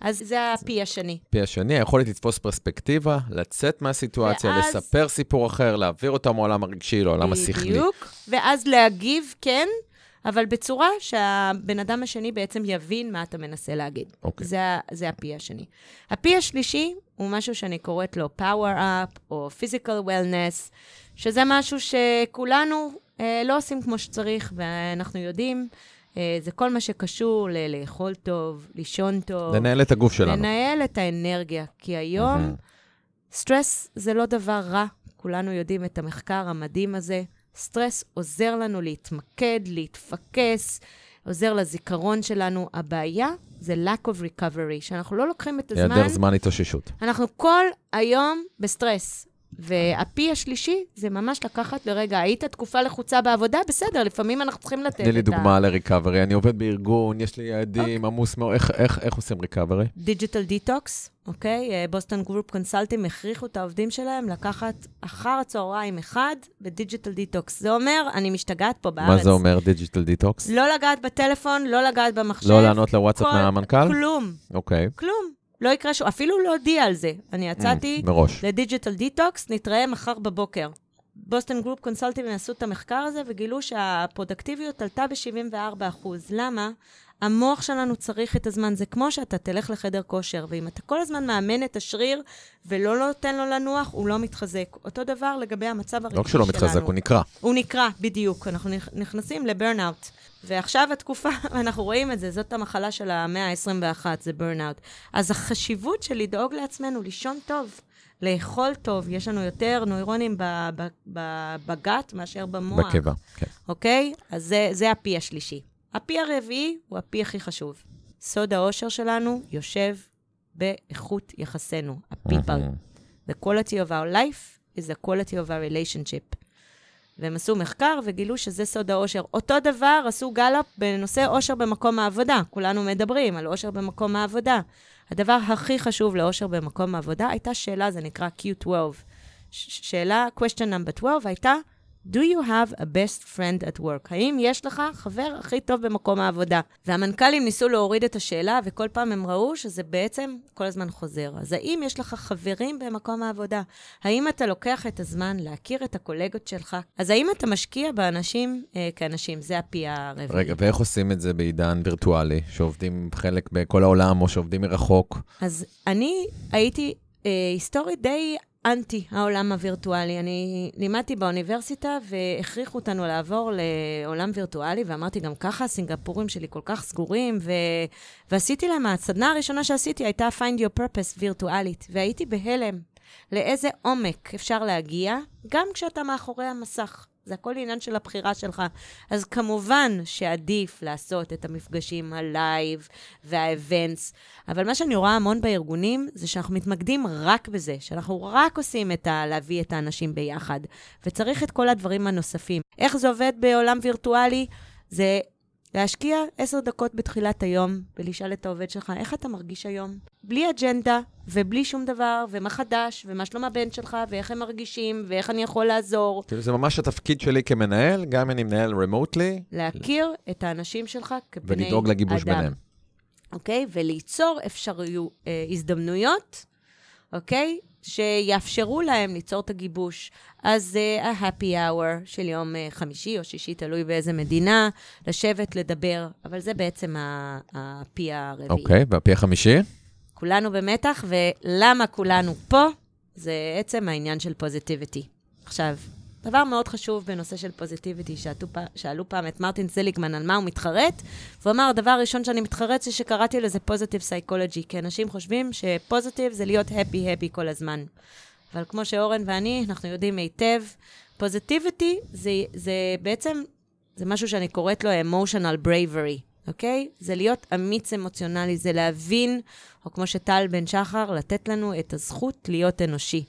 אז זה הפי השני. פי השני, היכולת לתפוס פרספקטיבה, לצאת מהסיטואציה, ואז... לספר סיפור אחר, להעביר אותו מעולם הרגשי לעולם השכלי. בדיוק, ואז להגיב, כן, אבל בצורה שהבן אדם השני בעצם יבין מה אתה מנסה להגיד. אוקיי. זה, זה הפי השני. הפי השלישי הוא משהו שאני קוראת לו power up, או physical wellness, שזה משהו שכולנו אה, לא עושים כמו שצריך, ואנחנו יודעים. אה, זה כל מה שקשור ללאכול טוב, לישון טוב. לנהל את הגוף שלנו. לנהל את האנרגיה. כי היום, mm-hmm. סטרס זה לא דבר רע. כולנו יודעים את המחקר המדהים הזה. סטרס עוזר לנו להתמקד, להתפקס, עוזר לזיכרון שלנו. הבעיה זה lack of recovery, שאנחנו לא לוקחים את הזמן... היעדר זמן התאוששות. אנחנו כל היום בסטרס. וה P השלישי זה ממש לקחת לרגע, היית תקופה לחוצה בעבודה, בסדר, לפעמים אנחנו צריכים לתת את ה... תני לי דוגמה ל recovery. אני עובד בארגון, יש לי יעדים, עמוס מאוד. איך- איך איך עושים recovery? digital detox, אוקיי? בוסטון גרופ קונסלטים הכריחו את העובדים שלהם לקחת אחר הצהריים אחד ב digital detox. זה אומר, אני משתגעת פה בארץ. מה זה אומר digital detox? לא לגעת בטלפון, לא לגעת במחשב. לא לענות לוואטסאפ כל- מהמנכ"ל? כלום, אוקיי. כלום. לא יקרה שום, אפילו להודיע על זה. אני יצאתי Mm, מראש. ל digital detox, נתראה מחר בבוקר. בוסטון גרופ קונסלטים עשו את המחקר הזה וגילו שהפרודוקטיביות עלתה ב-74%. למה? המוח שלנו צריך את הזמן. זה כמו שאתה תלך לחדר כושר, ואם אתה כל הזמן מאמן את השריר ולא נותן לו לנוח, הוא לא מתחזק. אותו דבר לגבי המצב הרגשי שלנו. לא כשלא מתחזק, הוא נקרע. הוא נקרע, בדיוק. אנחנו נכ- נכנסים לברנאוט. ועכשיו התקופה, [LAUGHS] אנחנו רואים את זה, זאת המחלה של המאה ה-21, זה ברנאוט. אז החשיבות של לדאוג לעצמנו, לישון טוב, לאכול טוב, יש לנו יותר נוירונים בגת מאשר במוח. בקיבה, כן. אוקיי? אז זה, זה הפי השלישי. הפי הרביעי הוא הפי הכי חשוב. סוד האושר שלנו יושב באיכות יחסינו, ה-people. The quality of our life is the quality of our relationship. והם עשו מחקר וגילו שזה סוד האושר. אותו דבר עשו גלאפ בנושא אושר במקום העבודה. כולנו מדברים על אושר במקום העבודה. הדבר הכי חשוב לאושר במקום העבודה הייתה שאלה, זה נקרא Q12. ש- שאלה, question number 12, הייתה, Do you have a best friend at work? האם יש לך חבר הכי טוב במקום העבודה? והמנכ"לים ניסו להוריד את השאלה, וכל פעם הם ראו שזה בעצם כל הזמן חוזר. אז האם יש לך חברים במקום העבודה? האם אתה לוקח את הזמן להכיר את הקולגות שלך? אז האם אתה משקיע באנשים אה, כאנשים? זה הפי הרביעי. רגע, ואיך עושים את זה בעידן וירטואלי, שעובדים חלק בכל העולם, או שעובדים מרחוק? אז אני הייתי אה, היסטורית די אנטי העולם הווירטואלי. אני לימדתי באוניברסיטה והכריחו אותנו לעבור לעולם וירטואלי, ואמרתי, גם ככה הסינגפורים שלי כל כך סגורים, ו... ועשיתי להם, הסדנה הראשונה שעשיתי הייתה Find Your Purpose וירטואלית, והייתי בהלם. לאיזה עומק אפשר להגיע, גם כשאתה מאחורי המסך. זה הכל עניין של הבחירה שלך. אז כמובן שעדיף לעשות את המפגשים ה live וה events, אבל מה שאני רואה המון בארגונים, זה שאנחנו מתמקדים רק בזה, שאנחנו רק עושים את ה... להביא את האנשים ביחד, וצריך את כל הדברים הנוספים. איך זה עובד בעולם וירטואלי? זה להשקיע עשר דקות בתחילת היום ולשאול את העובד שלך, איך אתה מרגיש היום? בלי אג'נדה ובלי שום דבר, ומה חדש, ומה שלום הבן שלך, ואיך הם מרגישים, ואיך אני יכול לעזור. כאילו, זה ממש התפקיד שלי כמנהל, גם אם אני מנהל רמוטלי, להכיר את האנשים שלך כבני ולדאוג לגיבוש אדם. ביניהם. אוקיי? וליצור אפשריות, אה, הזדמנויות, אוקיי? שיאפשרו להם ליצור את הגיבוש. אז אה, ה-happy hour של יום אה, חמישי או שישי, תלוי באיזה מדינה, לשבת, לדבר, אבל זה בעצם הפי הרביעי. אוקיי, והפי החמישי? כולנו במתח, ולמה כולנו פה? זה עצם העניין של פוזיטיביטי. עכשיו, דבר מאוד חשוב בנושא של פוזיטיביטי, שאלו פעם את מרטין זליגמן על מה הוא מתחרט, והוא אמר, הדבר הראשון שאני מתחרט זה שקראתי לזה פוזיטיב סייקולוגי, כי אנשים חושבים שפוזיטיב זה להיות הפי-הפי כל הזמן. אבל כמו שאורן ואני, אנחנו יודעים היטב, פוזיטיביטי זה, זה בעצם, זה משהו שאני קוראת לו emotional bravery, אוקיי? זה להיות אמיץ אמוציונלי, זה להבין, או כמו שטל בן שחר, לתת לנו את הזכות להיות אנושי.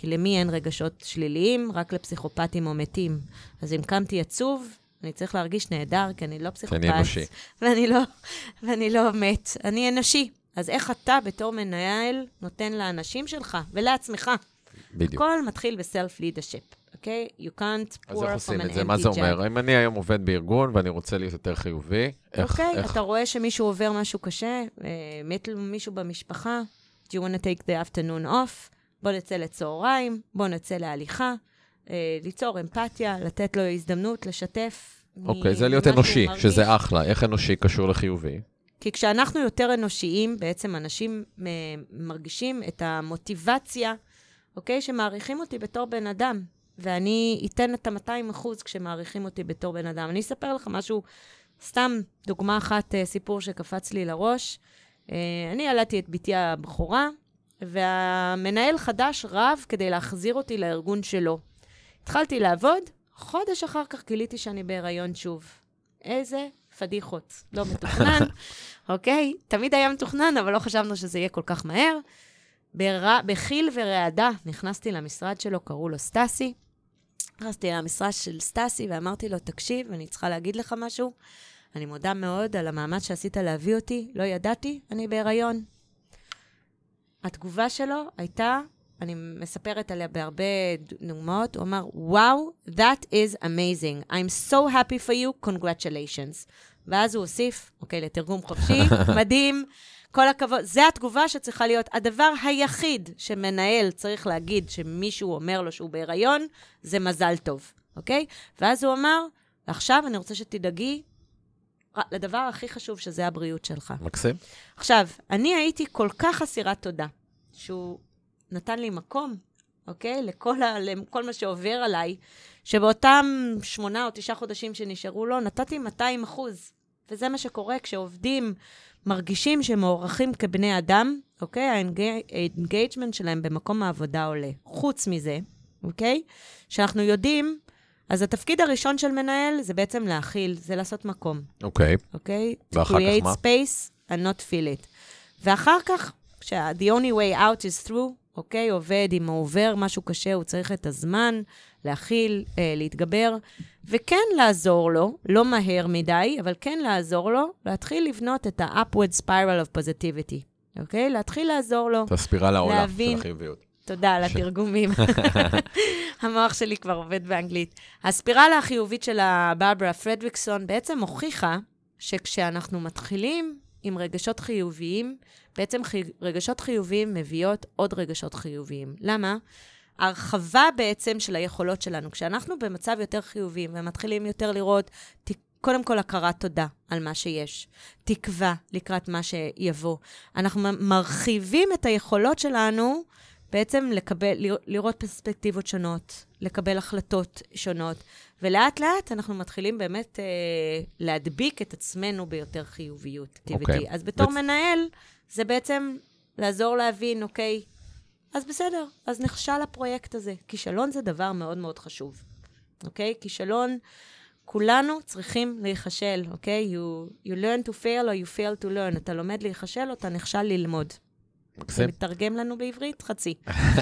כי למי אין רגשות שליליים? רק לפסיכופטים או מתים. אז אם קמתי עצוב, אני צריך להרגיש נהדר, כי אני לא פסיכופט. שאני אנושי. ואני לא, ואני לא מת. אני אנושי. אז איך אתה בתור מנהל נותן לאנשים שלך ולעצמך? בדיוק. הכל מתחיל בסלף לידרשיפ, אוקיי? You can't pour אז איך from עושים an את זה? empty מה זה. אומר? אם אני היום עובד בארגון ואני רוצה להיות יותר חיובי, איך... אוקיי, איך- אתה רואה שמישהו עובר משהו קשה, אה, מת מישהו במשפחה, do you want to take the afternoon off? בוא נצא לצהריים, בוא נצא להליכה, אה, ליצור אמפתיה, לתת לו הזדמנות לשתף. אוקיי, זה להיות אנושי, מרגיש. שזה אחלה. איך אנושי קשור לחיובי? כי כשאנחנו יותר אנושיים, בעצם אנשים אה, מרגישים את המוטיבציה, אוקיי? שמעריכים אותי בתור בן אדם. ואני אתן את ה-200 אחוז כשמעריכים אותי בתור בן אדם. אני אספר לך משהו, סתם דוגמה אחת, אה, סיפור שקפץ לי לראש. אני ילדתי את בתי הבכורה, והמנהל חדש רב כדי להחזיר אותי לארגון שלו. התחלתי לעבוד, חודש אחר כך גיליתי שאני בהיריון שוב. איזה פדיחות. לא מתוכנן, [LAUGHS] אוקיי? תמיד היה מתוכנן, אבל לא חשבנו שזה יהיה כל כך מהר. בר... בחיל ורעדה נכנסתי למשרד שלו, קראו לו סטאסי. נכנסתי למשרד של סטאסי ואמרתי לו, תקשיב, אני צריכה להגיד לך משהו. אני מודה מאוד על המאמץ שעשית להביא אותי, לא ידעתי, אני בהיריון. התגובה שלו הייתה, אני מספרת עליה בהרבה דוגמאות, הוא אמר, וואו, wow, that is amazing. I'm so happy for you, congratulations. ואז הוא הוסיף, אוקיי, לתרגום חופשי, [LAUGHS] מדהים, כל הכבוד. זו התגובה שצריכה להיות. הדבר היחיד שמנהל צריך להגיד שמישהו אומר לו שהוא בהיריון, זה מזל טוב, אוקיי? ואז הוא אמר, עכשיו אני רוצה שתדאגי לדבר הכי חשוב, שזה הבריאות שלך. מקסים. עכשיו, אני הייתי כל כך אסירת תודה, שהוא נתן לי מקום, אוקיי? לכל, ה, לכל מה שעובר עליי, שבאותם שמונה או תשעה חודשים שנשארו לו, נתתי 200 אחוז. וזה מה שקורה כשעובדים מרגישים שהם מוערכים כבני אדם, אוקיי? ה-engagement שלהם במקום העבודה עולה. חוץ מזה, אוקיי? שאנחנו יודעים, אז התפקיד הראשון של מנהל זה בעצם להכיל, זה לעשות מקום. אוקיי. אוקיי? ואחר כך create מה? space and not feel it. ואחר כך, כשה- the only way out is through, אוקיי? עובד, אם הוא עובר משהו קשה, הוא צריך את הזמן להכיל, אה, להתגבר, וכן לעזור לו, לא מהר מדי, אבל כן לעזור לו, להתחיל לבנות את ה-upward spiral of positivity, אוקיי? להתחיל לעזור לו. את הספירלה העולה של החיוביות. תודה על התרגומים. [LAUGHS] המוח שלי כבר עובד באנגלית. הספירלה החיובית של הברברה פרדריקסון בעצם הוכיחה שכשאנחנו מתחילים עם רגשות חיוביים, בעצם חי... רגשות חיוביים מביאות עוד רגשות חיוביים. למה? הרחבה בעצם של היכולות שלנו. כשאנחנו במצב יותר חיובי ומתחילים יותר לראות, ת... קודם כל הכרת תודה על מה שיש, תקווה לקראת מה שיבוא. אנחנו מרחיבים את היכולות שלנו בעצם לקבל, לרא- לראות פרספקטיבות שונות, לקבל החלטות שונות, ולאט לאט אנחנו מתחילים באמת אה, להדביק את עצמנו ביותר חיוביות. אוקיי. אז בתור וצ- מנהל, זה בעצם לעזור להבין, אוקיי, אז בסדר, אז נכשל הפרויקט הזה. כישלון זה דבר מאוד מאוד חשוב, אוקיי? כישלון, כולנו צריכים להיכשל, אוקיי? You, you learn to fail or you fail to learn. אתה לומד להיכשל או אתה נכשל ללמוד. זה. מתרגם לנו בעברית? חצי.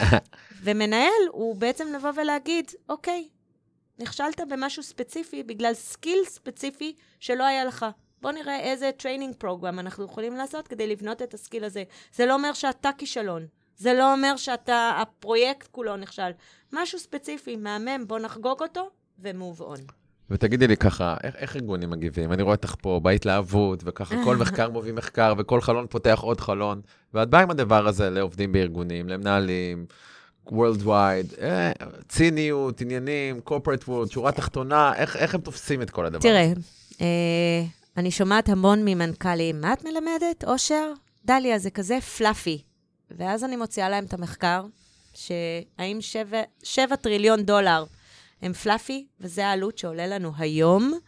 [LAUGHS] ומנהל הוא בעצם לבוא ולהגיד, אוקיי, נכשלת במשהו ספציפי בגלל skill ספציפי שלא היה לך. בוא נראה איזה training program אנחנו יכולים לעשות כדי לבנות את ה-skill הזה. זה לא אומר שאתה כישלון. זה לא אומר שאתה, הפרויקט כולו נכשל. משהו ספציפי, מהמם, בוא נחגוג אותו, ו-move on. ותגידי לי ככה, איך, איך ארגונים מגיבים? אני רואה אותך פה בהתלהבות, וככה כל [LAUGHS] מחקר מוביל מחקר, וכל חלון פותח עוד חלון, ואת באה עם הדבר הזה לעובדים בארגונים, למנהלים, Worldwide, אה, ציניות, עניינים, corporate world, שורה תחתונה, איך, איך הם תופסים את כל הדבר הזה? תראה, אה, אני שומעת המון ממנכ"לים, מה את מלמדת, אושר? דליה, זה כזה פלאפי. ואז אני מוציאה להם את המחקר, שהאם שבע, שבע טריליון דולר הם פלאפי, וזה העלות שעולה לנו היום,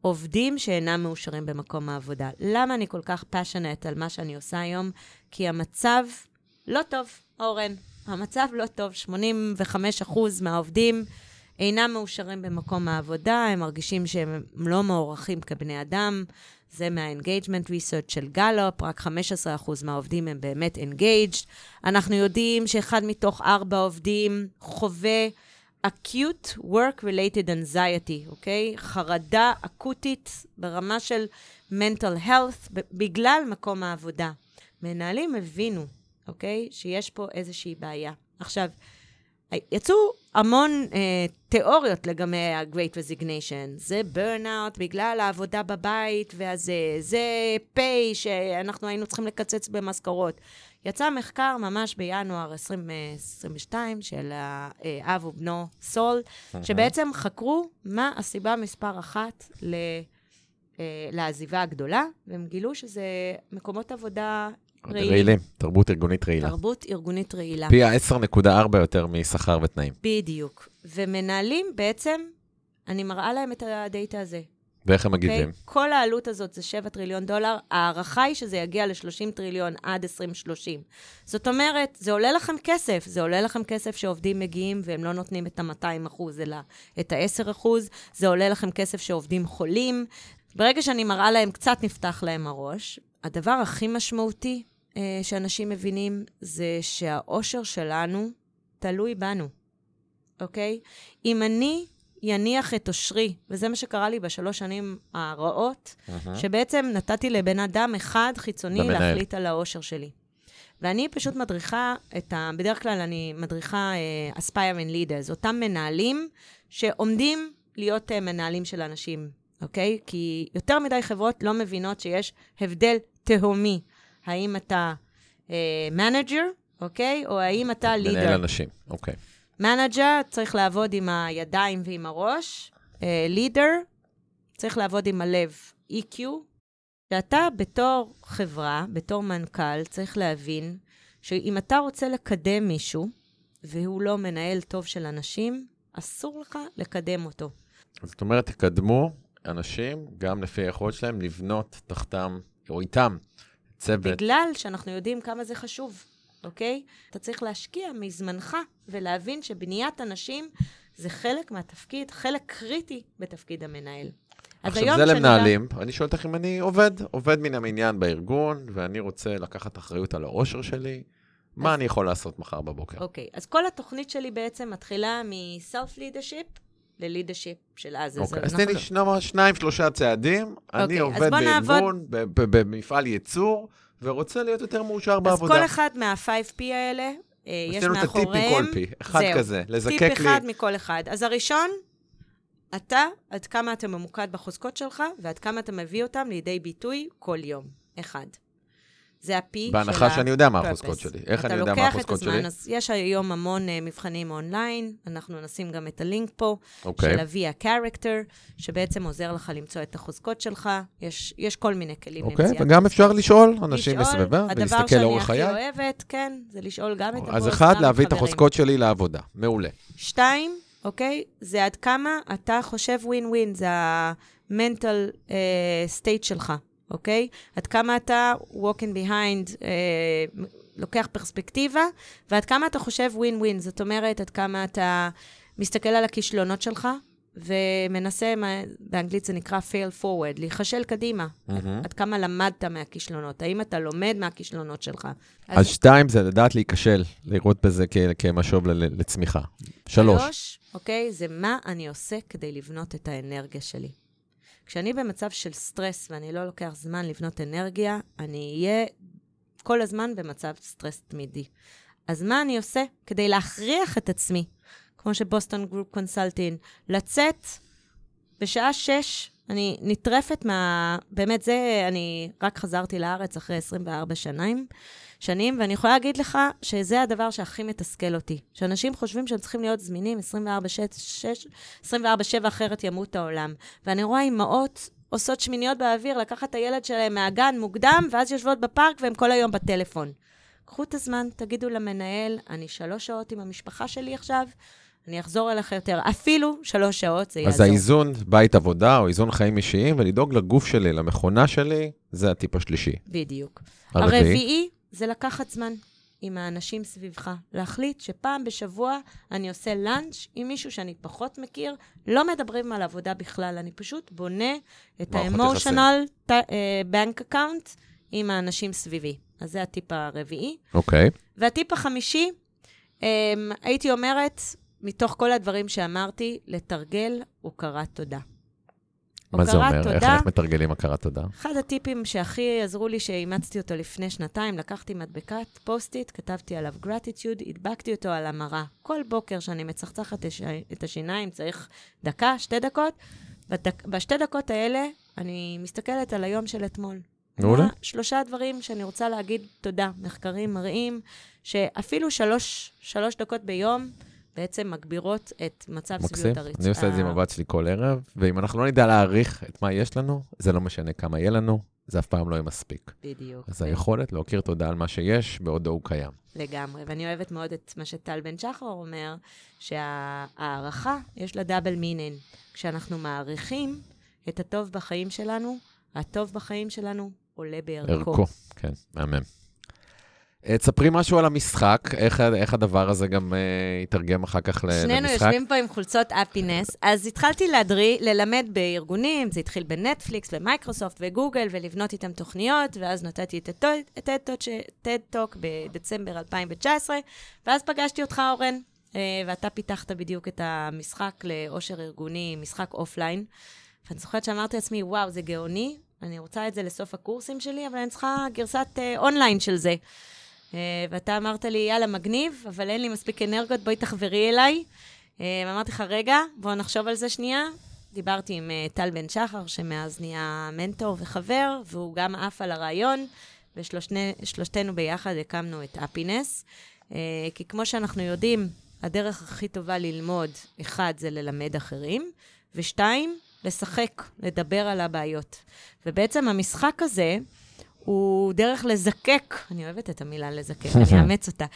עובדים שאינם מאושרים במקום העבודה. למה אני כל כך פאשונט על מה שאני עושה היום? כי המצב לא טוב, אורן. המצב לא טוב. 85% מהעובדים אינם מאושרים במקום העבודה, הם מרגישים שהם לא מוערכים כבני אדם. זה מה-engagement research של גלופ, רק 15% מהעובדים הם באמת engaged. אנחנו יודעים שאחד מתוך ארבע עובדים חווה acute work-related anxiety, אוקיי? חרדה אקוטית ברמה של mental health בגלל מקום העבודה. מנהלים הבינו, אוקיי? שיש פה איזושהי בעיה. עכשיו, יצאו המון אה, תיאוריות לגבי ה-Great Resignation. זה burnout בגלל העבודה בבית, ואז אה, זה pay שאנחנו היינו צריכים לקצץ במשכורות. יצא מחקר ממש בינואר 2022 של האב ובנו סול, שבעצם חקרו מה הסיבה מספר אחת ל... אה, לעזיבה הגדולה, והם גילו שזה מקומות עבודה רעילים. רעילים, תרבות ארגונית רעילה. תרבות ארגונית רעילה. פי ה-10.4 יותר משכר ותנאים. בדיוק. ומנהלים בעצם, אני מראה להם את הדאטה הזה. ואיך הם אוקיי? מגיבים? כל העלות הזאת זה 7 טריליון דולר, ההערכה היא שזה יגיע ל-30 טריליון עד 2030. זאת אומרת, זה עולה לכם כסף, זה עולה לכם כסף שעובדים מגיעים והם לא נותנים את ה-200 אחוז, אלא את ה-10 אחוז, זה עולה לכם כסף שעובדים חולים. ברגע שאני מראה להם, קצת נפתח להם הראש. הדבר הכי משמעותי, אה, שאנשים מבינים זה שהאושר שלנו תלוי בנו, אוקיי? אם אני יניח את אושרי, וזה מה שקרה לי בשלוש שנים הרעות, מהמם. שבעצם נתתי לבן אדם אחד חיצוני למנהל. להחליט על האושר שלי. ואני פשוט מדריכה את ה... בדרך כלל אני מדריכה uh, aspiring leaders, אותם מנהלים שעומדים להיות uh, מנהלים של אנשים, אוקיי? כי יותר מדי חברות לא מבינות שיש הבדל תהומי. האם אתה manager, אוקיי? או האם אתה leader. מנהל אנשים, אוקיי. manager צריך לעבוד עם הידיים ועם הראש, leader צריך לעבוד עם הלב, EQ. שאתה בתור חברה, בתור מנכ"ל, צריך להבין שאם אתה רוצה לקדם מישהו, והוא לא מנהל טוב של אנשים, אסור לך לקדם אותו. זאת אומרת, תקדמו אנשים, גם לפי היכולת שלהם, לבנות תחתם, או איתם, צוות. בגלל שאנחנו יודעים כמה זה חשוב, אוקיי? אתה צריך להשקיע מזמנך ולהבין שבניית אנשים זה חלק מהתפקיד, חלק קריטי בתפקיד המנהל. עכשיו, זה למנהלים. אני שואל אותך אם אני עובד, עובד מן המניין בארגון, ואני רוצה לקחת אחריות על האושר שלי, מה אני יכול לעשות מחר בבוקר? אוקיי, אז כל התוכנית שלי בעצם מתחילה מ-self-leadership ל-leadership של אז. אוקיי, אז אנחנו תן לי לא- שניים, שניים, שלושה צעדים. אני אוקיי, אז עובד בארגון, במפעל ייצור, ורוצה להיות יותר מאושר אז בעבודה. כל אחד מה-5P האלה, אה, יש תן לנו את הטיפ מאחוריהם... מכל פי, אחד זהו. כזה, לזקק טיפ לי. אחד מכל אחד. אז הראשון, אתה, עד כמה אתה ממוקד בחוזקות שלך, ועד כמה אתה מביא אותם לידי ביטוי כל יום. אחד. זה ה-P של בהנחה שאני יודע מה. החוזקות שלי. איך אתה אני יודע מה לוקח את החוזקות הזמן, שלי? אז יש היום המון uh, מבחנים אונליין, אנחנו נשים גם את הלינק פה, אוקיי. של ה-via character, שבעצם עוזר לך למצוא את החוזקות שלך. יש, יש כל מיני כלים אוקיי, למציאת וגם אפשר. לשאול אנשים לשאול, בסביבה, הדבר ולהסתכל שאני לאורך הכי חיי. אוהבת, כן, זה לשאול גם את הבוס, אז אחד, להביא את. החוזקות שלי לעבודה. מעולה. שתיים, אוקיי? זה עד כמה אתה חושב ווין ווין, זה ה-mental uh, state שלך, אוקיי? עד כמה אתה walking behind, uh, לוקח פרספקטיבה, ועד כמה אתה חושב ווין ווין, זאת אומרת, עד כמה אתה מסתכל על הכישלונות שלך, ומנסה, באנגלית זה נקרא fail forward, להיכשל קדימה. מהמם. עד כמה למדת מהכישלונות, האם אתה לומד מהכישלונות שלך. אז שתיים זה לדעת להיכשל, לראות בזה כ- כמשוב ל- לצמיחה. שלוש. שלוש, אוקיי, זה מה אני עושה כדי לבנות את האנרגיה שלי. כשאני במצב של סטרס ואני לא לוקח זמן לבנות אנרגיה, אני אהיה כל הזמן במצב סטרס תמידי. אז מה אני עושה כדי להכריח את עצמי, כמו ש-Boston Group Consulting, לצאת בשעה שש, אני נטרפת מה... באמת, זה, אני רק חזרתי לארץ אחרי 24 שנים, שנים, ואני יכולה להגיד לך שזה הדבר שהכי מתסכל אותי. שאנשים חושבים שהם צריכים להיות זמינים 24-7, אחרת ימות העולם. ואני רואה אימהות עושות שמיניות באוויר, לקחת את הילד שלהם מהגן מוקדם, ואז יושבות בפארק והם כל היום בטלפון. קחו את הזמן, תגידו למנהל, אני שלוש שעות עם המשפחה שלי עכשיו, אני אחזור אליך יותר. אפילו שלוש שעות, זה אז יעזור. האיזון בית עבודה או איזון חיים אישיים, ולדאוג לגוף שלי, למכונה שלי, זה הטיפ השלישי. בדיוק. הרביעי? הרביעי זה לקחת זמן עם האנשים סביבך. להחליט שפעם בשבוע אני עושה lunch עם מישהו שאני פחות מכיר, לא מדברים על עבודה בכלל, אני פשוט בונה את. ה-emotional bank account עם האנשים סביבי. אז זה הטיפ הרביעי. אוקיי. והטיפ החמישי, um, הייתי אומרת, מתוך כל הדברים שאמרתי, לתרגל הוקרת תודה. מה זה אומר? איך תודה. איך מתרגלים הכרת תודה? אחד הטיפים שהכי עזרו לי, שאימצתי אותו לפני שנתיים, לקחתי מדבקת Post-it, כתבתי עליו gratitude, הדבקתי אותו על המראה. כל בוקר שאני מצחצחת את השיניים, צריך דקה, שתי דקות. בדק, בשתי דקות האלה, אני מסתכלת על היום של אתמול. מעולה. שלושה דברים שאני רוצה להגיד תודה. מחקרים מראים שאפילו שלוש, שלוש דקות ביום בעצם מגבירות את מצב מקסים. שביעות הרצ... אני עושה את זה עם הבת שלי כל ערב, ואם אנחנו לא נדע להעריך את מה יש לנו, זה לא משנה כמה יהיה לנו, זה אף פעם לא יהיה מספיק. בדיוק. אז היכולת להכיר תודה על מה שיש, בעודו הוא קיים. לגמרי, ואני אוהבת מאוד את מה שטל בן שחר אומר, שההערכה, יש לה double meaning. כשאנחנו מעריכים את הטוב בחיים שלנו, הטוב בחיים שלנו עולה בערכו. ערכו, כן, מהמם. אה, תספרי משהו על המשחק, איך, איך הדבר הזה גם uh, יתרגם אחר כך למשחק. שנינו יושבים פה עם חולצות Happiness, אז התחלתי להדריך, ללמד בארגונים, זה התחיל בנטפליקס ומייקרוסופט וגוגל, ולבנות איתם תוכניות, ואז נתתי את ה-TED Talk בדצמבר 2019, ואז פגשתי אותך, אורן, uh, ואתה פיתחת בדיוק את המשחק לאושר ארגוני, משחק אופליין. ואני זוכרת שאמרתי לעצמי, וואו, זה גאוני, אני רוצה את זה לסוף הקורסים שלי, אבל אני צריכה גרסת uh, אונליין של זה. Uh, ואתה אמרת לי, יאללה, מגניב, אבל אין לי מספיק אנרגיות, בואי תחברי אליי. Uh, ואמרתי לך, רגע, בואו נחשוב על זה שנייה. דיברתי עם uh, טל בן שחר, שמאז נהיה מנטור וחבר, והוא גם עף על הרעיון, ושלושתנו ביחד הקמנו את אפינס. כי כמו שאנחנו יודעים, הדרך הכי טובה ללמוד, אחד, זה ללמד אחרים, ושתיים, לשחק, לדבר על הבעיות. ובעצם המשחק הזה הוא דרך לזקק, אני אוהבת את המילה לזקק, אני [LAUGHS] אאמץ אותה,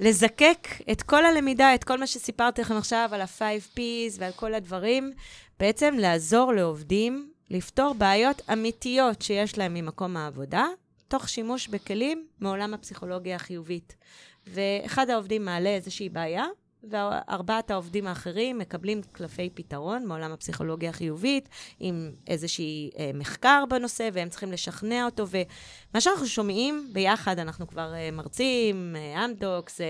לזקק את כל הלמידה, את כל מה שסיפרתי לכם עכשיו על ה-5 P's ועל כל הדברים, בעצם לעזור לעובדים לפתור בעיות אמיתיות שיש להם ממקום העבודה, תוך שימוש בכלים מעולם הפסיכולוגיה החיובית. ואחד העובדים מעלה איזושהי בעיה, וארבעת העובדים האחרים מקבלים קלפי פתרון מעולם הפסיכולוגיה החיובית, עם איזשהי אה, מחקר בנושא, והם צריכים לשכנע אותו. ומה שאנחנו שומעים ביחד, אנחנו כבר אה, מרצים, אמדוקס, אה,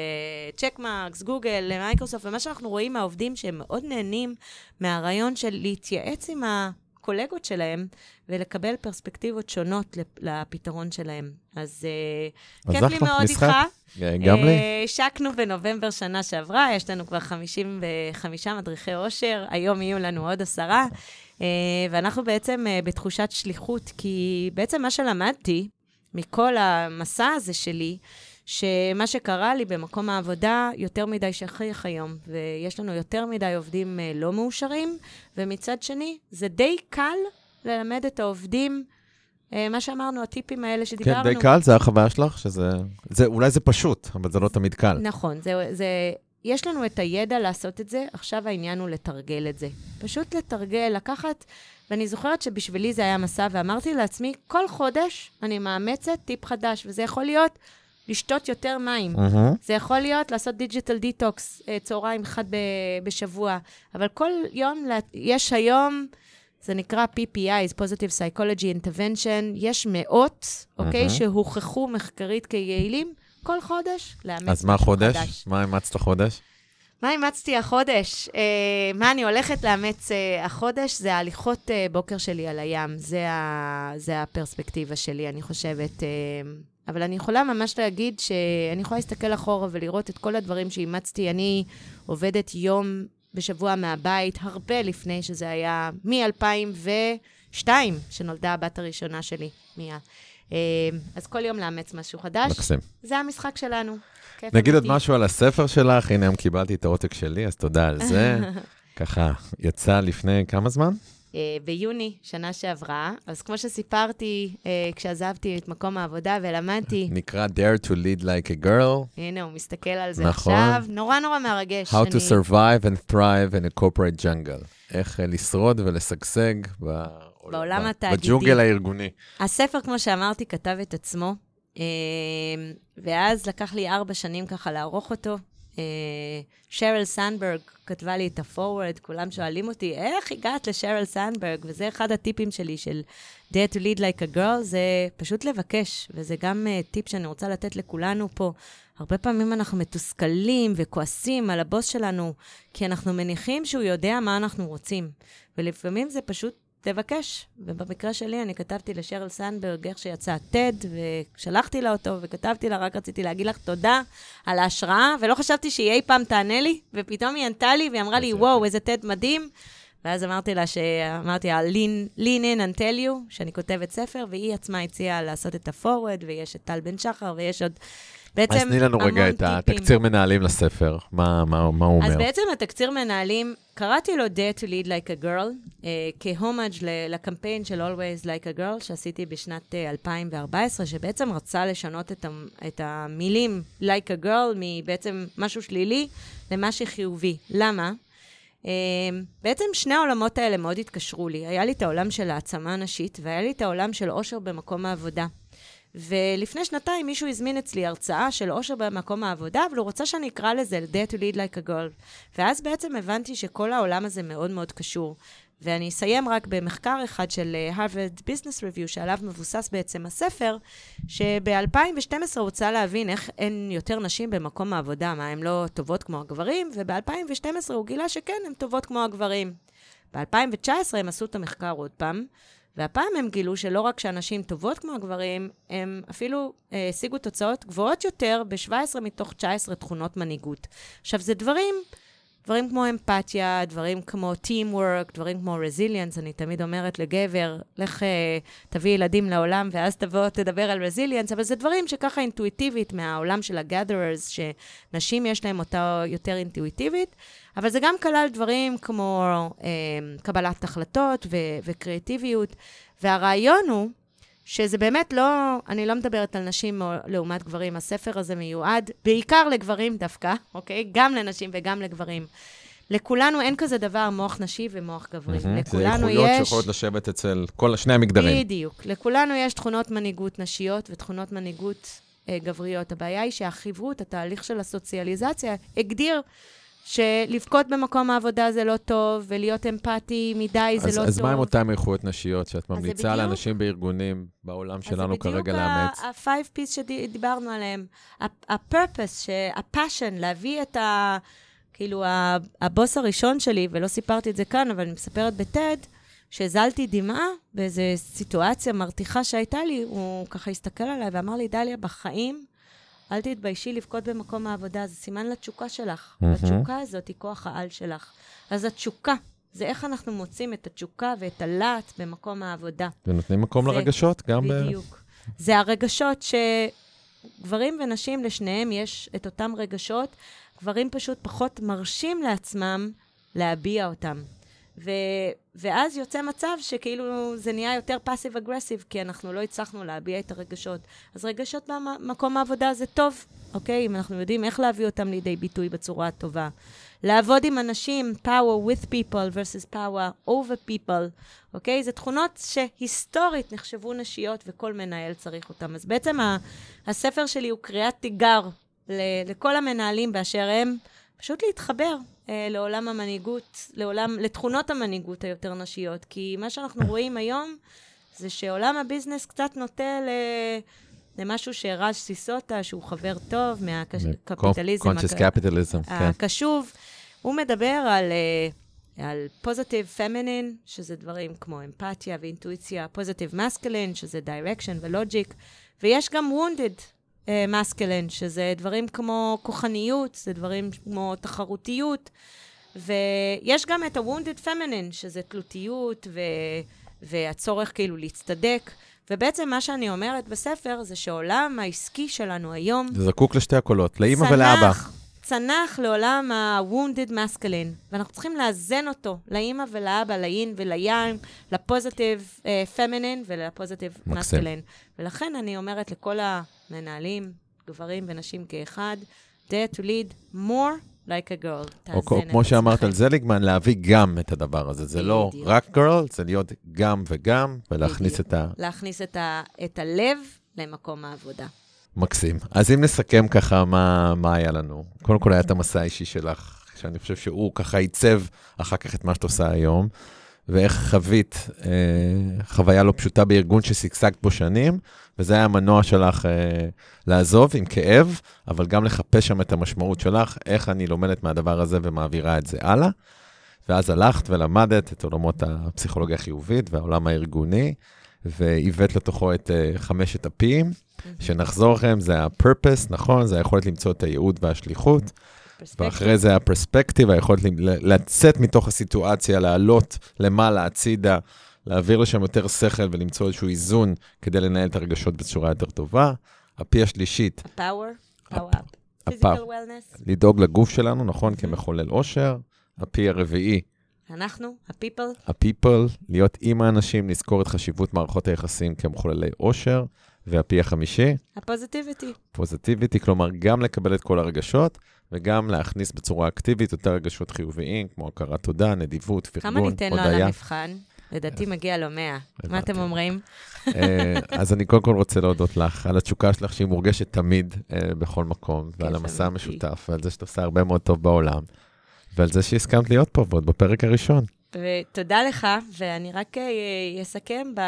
צ'קמרקס, גוגל, מייקרוסופט, ומה שאנחנו רואים מהעובדים שהם מאוד נהנים מהרעיון של להתייעץ עם ה... הקולגות שלהם, ולקבל פרספקטיבות שונות לפתרון שלהם. אז uh, כיף לי מאוד איתך. גם לי. אה, השקנו בנובמבר שנה שעברה, יש לנו כבר 55 מדריכי עושר, היום יהיו לנו עוד עשרה, ואנחנו בעצם בתחושת שליחות, כי בעצם מה שלמדתי מכל המסע הזה שלי, שמה שקרה לי במקום העבודה יותר מדי שכיח היום, ויש לנו יותר מדי עובדים אה, לא מאושרים, ומצד שני, זה די קל ללמד את העובדים, אה, מה שאמרנו, הטיפים האלה שדיברנו. כן, די קל, זה החוויה שלך, שזה... זה, אולי זה פשוט, אבל זה לא תמיד קל. נכון, זה, זה, יש לנו את הידע לעשות את זה, עכשיו העניין הוא לתרגל את זה. פשוט לתרגל, לקחת... ואני זוכרת שבשבילי זה היה מסע, ואמרתי לעצמי, כל חודש אני מאמצת טיפ חדש, וזה יכול להיות לשתות יותר מים. Mm-hmm. זה יכול להיות לעשות digital detox אה, צהריים אחד בשבוע, אבל כל יום, יש היום, זה נקרא PPI, Positive Psychology Intervention, יש מאות, אוקיי, mm-hmm. שהוכחו מחקרית כיעילים, כל חודש לאמץ אז מה חודש? מה אימצת החודש? מה אימצתי החודש? אה, מה אני הולכת לאמץ אה, החודש? זה ההליכות אה, בוקר שלי על הים. זה, ה, זה הפרספקטיבה שלי, אני חושבת. אה, אבל אני יכולה ממש להגיד שאני יכולה להסתכל אחורה ולראות את כל הדברים שאימצתי. אני עובדת יום בשבוע מהבית, הרבה לפני שזה היה מ-2002, שנולדה הבת הראשונה שלי, מיה. אה, אז כל יום לאמץ משהו חדש. מקסים. זה המשחק שלנו. נגיד עוד משהו על הספר שלך, הנה היום קיבלתי את העותק שלי, אז תודה על זה. [LAUGHS] ככה, יצא לפני כמה זמן? אה, ביוני שנה שעברה. אז כמו שסיפרתי, אה, כשעזבתי את מקום העבודה ולמדתי... [LAUGHS] נקרא Dare to Lead Like a Girl. הנה, הוא מסתכל על זה נכון. עכשיו. נורא נורא מרגש. How אני... to Survive and Thrive in a Corporate Jungle. איך אה, לשרוד ולשגשג ב... בעולם ב... התאגידי. בג'ונגל הארגוני. הספר, כמו שאמרתי, כתב את עצמו, ואז לקח לי ארבע שנים ככה לערוך אותו. שרל סנדברג כתבה לי את ה-forward, כולם שואלים אותי, איך הגעת לשרל סנדברג? וזה אחד הטיפים שלי של Dare to lead like a girl, זה פשוט לבקש, וזה גם uh, טיפ שאני רוצה לתת לכולנו פה. הרבה פעמים אנחנו מתוסכלים וכועסים על הבוס שלנו, כי אנחנו מניחים שהוא יודע מה אנחנו רוצים. ולפעמים זה פשוט תבקש. ובמקרה שלי, אני כתבתי לשרל סנדברג איך שיצא TED, ושלחתי לה אותו, וכתבתי לה, רק רציתי להגיד לך תודה על ההשראה, ולא חשבתי שהיא אי פעם תענה לי, ופתאום היא ענתה לי, והיא אמרה לי, וואו, איזה TED מדהים. ואז אמרתי לה, אמרתי לה, lean, lean in and tell you, שאני כותבת ספר, והיא עצמה הציעה לעשות את ה-forward, ויש את טל בן שחר, ויש עוד בעצם אז תני לנו רגע את התקציר מנהלים לספר, מה, מה, מה הוא אומר? אז בעצם התקציר מנהלים, קראתי לו Dare to Lead Like a Girl, uh, כהומאג' לקמפיין של Always Like a Girl, שעשיתי בשנת uh, 2014, שבעצם רצה לשנות את, את המילים Like a Girl מבעצם משהו שלילי למשהו חיובי. למה? Uh, בעצם שני העולמות האלה מאוד התקשרו לי. היה לי את העולם של העצמה נשית, והיה לי את העולם של עושר במקום העבודה. ולפני שנתיים מישהו הזמין אצלי הרצאה של אושר במקום העבודה, אבל הוא רוצה שאני אקרא לזה Dare to Lead Like a Girl. ואז בעצם הבנתי שכל העולם הזה מאוד מאוד קשור. ואני אסיים רק במחקר אחד של אה, Harvard Business Review, שעליו מבוסס בעצם הספר, שב-2012 הוא רוצה להבין איך אין יותר נשים במקום העבודה, מה, הן לא טובות כמו הגברים, וב-2012 הוא גילה שכן, הן טובות כמו הגברים. ב-2019 הם עשו את המחקר עוד פעם, והפעם הם גילו שלא רק שאנשים טובות כמו הגברים, הם אפילו אה, השיגו תוצאות גבוהות יותר ב-17 מתוך 19 תכונות מנהיגות. עכשיו, זה דברים דברים כמו אמפתיה, דברים כמו teamwork, דברים כמו resilience, אני תמיד אומרת לגבר, לך אה, תביא ילדים לעולם ואז תבוא, תדבר על resilience, אבל זה דברים שככה אינטואיטיבית מהעולם של ה-gatherers, שנשים יש להם אותה יותר אינטואיטיבית, אבל זה גם כלל דברים כמו אה, קבלת החלטות וקריאטיביות, והרעיון הוא, שזה באמת לא, אני לא מדברת על נשים לעומת גברים, הספר הזה מיועד בעיקר לגברים דווקא, אוקיי? גם לנשים וגם לגברים. לכולנו אין כזה דבר מוח נשי ומוח גברי. Mm-hmm, לכולנו יש... זה איכויות שיכולות לשבת אצל כל שני המגדרים. בדיוק. לכולנו יש תכונות מנהיגות נשיות ותכונות מנהיגות אה, גבריות. הבעיה היא שהחברות, התהליך של הסוציאליזציה, הגדיר שלבכות במקום העבודה זה לא טוב, ולהיות אמפתי מדי זה אז, לא אז טוב. אז מה עם אותן איכויות נשיות שאת ממליצה לאנשים בארגונים בעולם שלנו כרגע לאמץ? אז זה בדיוק ה-five piece שדיברנו עליהם. ה-purpose, ה-passion, להביא את ה... כאילו, הבוס הראשון שלי, ולא סיפרתי את זה כאן, אבל אני מספרת בטד, שהזלתי דמעה באיזו סיטואציה מרתיחה שהייתה לי, הוא ככה הסתכל עליי ואמר לי, דליה, בחיים אל תתביישי לבכות במקום העבודה, זה סימן לתשוקה שלך. Mm-hmm. התשוקה הזאת היא כוח העל שלך. אז התשוקה, זה איך אנחנו מוצאים את התשוקה ואת הלהט במקום העבודה. ונותנים מקום זה, לרגשות גם בדיוק. ב... בדיוק. זה הרגשות שגברים ונשים, לשניהם יש את אותם רגשות. גברים פשוט פחות מרשים לעצמם להביע אותם. ו, ואז יוצא מצב שכאילו זה נהיה יותר פאסיב אגרסיב, כי אנחנו לא הצלחנו להביע את הרגשות. אז רגשות במקום העבודה זה טוב, אוקיי? אם אנחנו יודעים איך להביא אותם לידי ביטוי בצורה הטובה. לעבוד עם אנשים, power with people versus power over people, אוקיי? זה תכונות שהיסטורית נחשבו נשיות וכל מנהל צריך אותן. אז בעצם ה- הספר שלי הוא קריאת תיגר ל- לכל המנהלים באשר הם, פשוט להתחבר אה, לעולם המנהיגות, לעולם, לתכונות המנהיגות היותר נשיות. כי מה שאנחנו רואים היום, זה שעולם ה-business קצת נוטה ל... למשהו שראג' סיסודיה, שהוא חבר טוב מהקפיטליזם conscious capitalism, כן. הקשוב, הוא מדבר על, אה, על positive feminine, שזה דברים כמו אמפתיה ואינטואיציה, positive masculine, שזה direction ו-logic, ויש גם wounded masculine, שזה דברים כמו כוחניות, זה דברים כמו תחרותיות, ויש גם את ה-wounded feminine, שזה תלותיות ו... והצורך כאילו להצטדק. ובעצם מה שאני אומרת בספר זה שעולם העסקי שלנו היום... זה זקוק לשתי הקולות, לאימא ולאבא. צנח לעולם ה-wounded masculine, ואנחנו צריכים לאזן אותו לאימא ולאבא, לאין וליין, לפוזיטיב פמינין ולפוזיטיב masculine. ולכן אני אומרת לכל המנהלים, גברים ונשים כאחד, dare to lead more like a girl. או כמו שאמרת על זליגמן, להביא גם את הדבר הזה. זה לא רק girl, זה להיות גם וגם, ולהכניס את ה... להכניס את הלב למקום העבודה. מקסים. אז אם נסכם ככה, מה, מה היה לנו? קודם כל היה את המסע האישי שלך, שאני חושב שהוא ככה עיצב אחר כך את מה שאת עושה היום, ואיך חווית אה, חוויה לא פשוטה בארגון ששגשגת בו שנים, וזה היה המנוע שלך אה, לעזוב עם כאב, אבל גם לחפש שם את המשמעות שלך, איך אני לומדת מהדבר הזה ומעבירה את זה הלאה. ואז הלכת ולמדת את עולמות הפסיכולוגיה החיובית והעולם הארגוני, והבאת לתוכו את uh, חמשת הפים, שנחזור לכם, זה ה-purpose, נכון? זה היכולת למצוא את הייעוד והשליחות. ואחרי זה הפרספקטיב, היכולת לצאת מתוך הסיטואציה, לעלות למעלה, הצידה, להעביר לשם יותר שכל ולמצוא איזשהו איזון כדי לנהל את הרגשות בצורה יותר טובה. הפי השלישית. physical wellness. לדאוג לגוף שלנו, נכון, כמחולל אושר. הפי הרביעי. אנחנו, ה-people. ה-people, להיות עם האנשים, לזכור את חשיבות מערכות היחסים כמחוללי אושר. והפי החמישי? הפוזיטיביטי. פוזיטיביטי, כלומר, גם לקבל את כל הרגשות, וגם להכניס בצורה אקטיבית יותר רגשות חיוביים, כמו הכרת תודה, נדיבות, פרגון, הודיה. כמה ניתן לו על המבחן? לדעתי מגיע לו 100. מה. אתם אומרים? אה, אז אני קודם כל רוצה להודות לך על התשוקה שלך, שהיא מורגשת תמיד אה, בכל מקום, ועל המסע. המשותף, ועל זה שאת עושה הרבה מאוד טוב בעולם, ועל זה שהסכמת להיות פה, ועוד בפרק הראשון. ותודה לך, ואני רק אה, אסכם ב...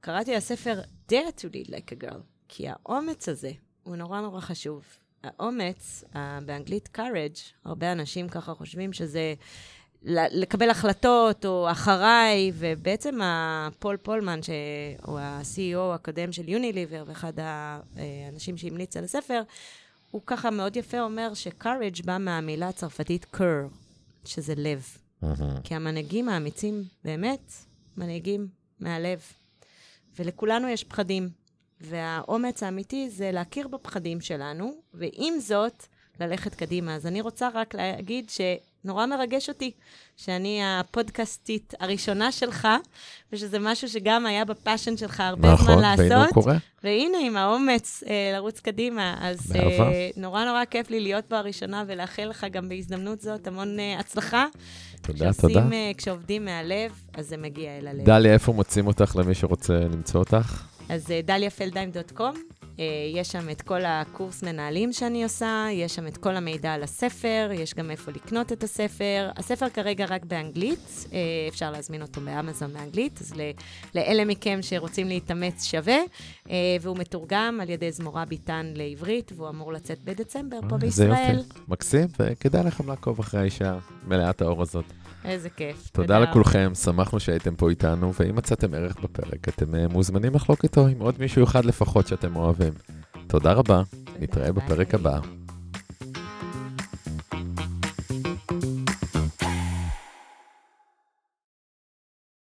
קראתי הספר Dare to lead like a girl, כי האומץ הזה הוא נורא נורא חשוב. האומץ, אה, באנגלית courage, הרבה אנשים ככה חושבים שזה לקבל החלטות או אחריי, ובעצם הפול פולמן, שהוא ה-CEO הקודם של יוניליבר, ואחד האנשים שהמליץ על הספר, הוא ככה מאוד יפה אומר ש-courage בא מהמילה הצרפתית cur, שזה לב. כי המנהיגים האמיצים באמת מנהיגים מהלב. ולכולנו יש פחדים. והאומץ האמיתי זה להכיר בפחדים שלנו, ועם זאת, ללכת קדימה. אז אני רוצה רק להגיד שנורא מרגש אותי שאני הפודקאסטית הראשונה שלך, ושזה משהו שגם היה בפאשן שלך הרבה נכון, זמן והנה הוא לעשות. קורה. והנה, עם האומץ אה, לרוץ קדימה. אז. אה, נורא נורא כיף לי להיות פה הראשונה, ולאחל לך גם בהזדמנות זאת המון אה, הצלחה. תודה, כשעושים, תודה. אה, כשעובדים מהלב, אז זה מגיע אל הלב. דליה, איפה מוצאים אותך למי שרוצה למצוא אותך? אז אה, דליאפלדיים.קום, אה, יש שם את כל הקורס מנהלים שאני עושה, יש שם את כל המידע על הספר, יש גם איפה לקנות את הספר. הספר כרגע רק באנגלית, אה, אפשר להזמין אותו באמזון באנגלית, אז לאלה מכם שרוצים להתאמץ שווה, אה, והוא מתורגם על ידי זמורה ביטן לעברית, והוא אמור לצאת בדצמבר פה בישראל. יופי. מקסים, וכדאי לכם לעקוב אחרי האישה מלאת האור הזאת. איזה כיף. תודה לכולכם, שמחנו שהייתם פה איתנו, ואם מצאתם ערך בפרק, אתם אה, מוזמנים לחלוק איתו עם עוד מישהו אחד לפחות שאתם אוהבים. תודה רבה, נתראה. בפרק הבא.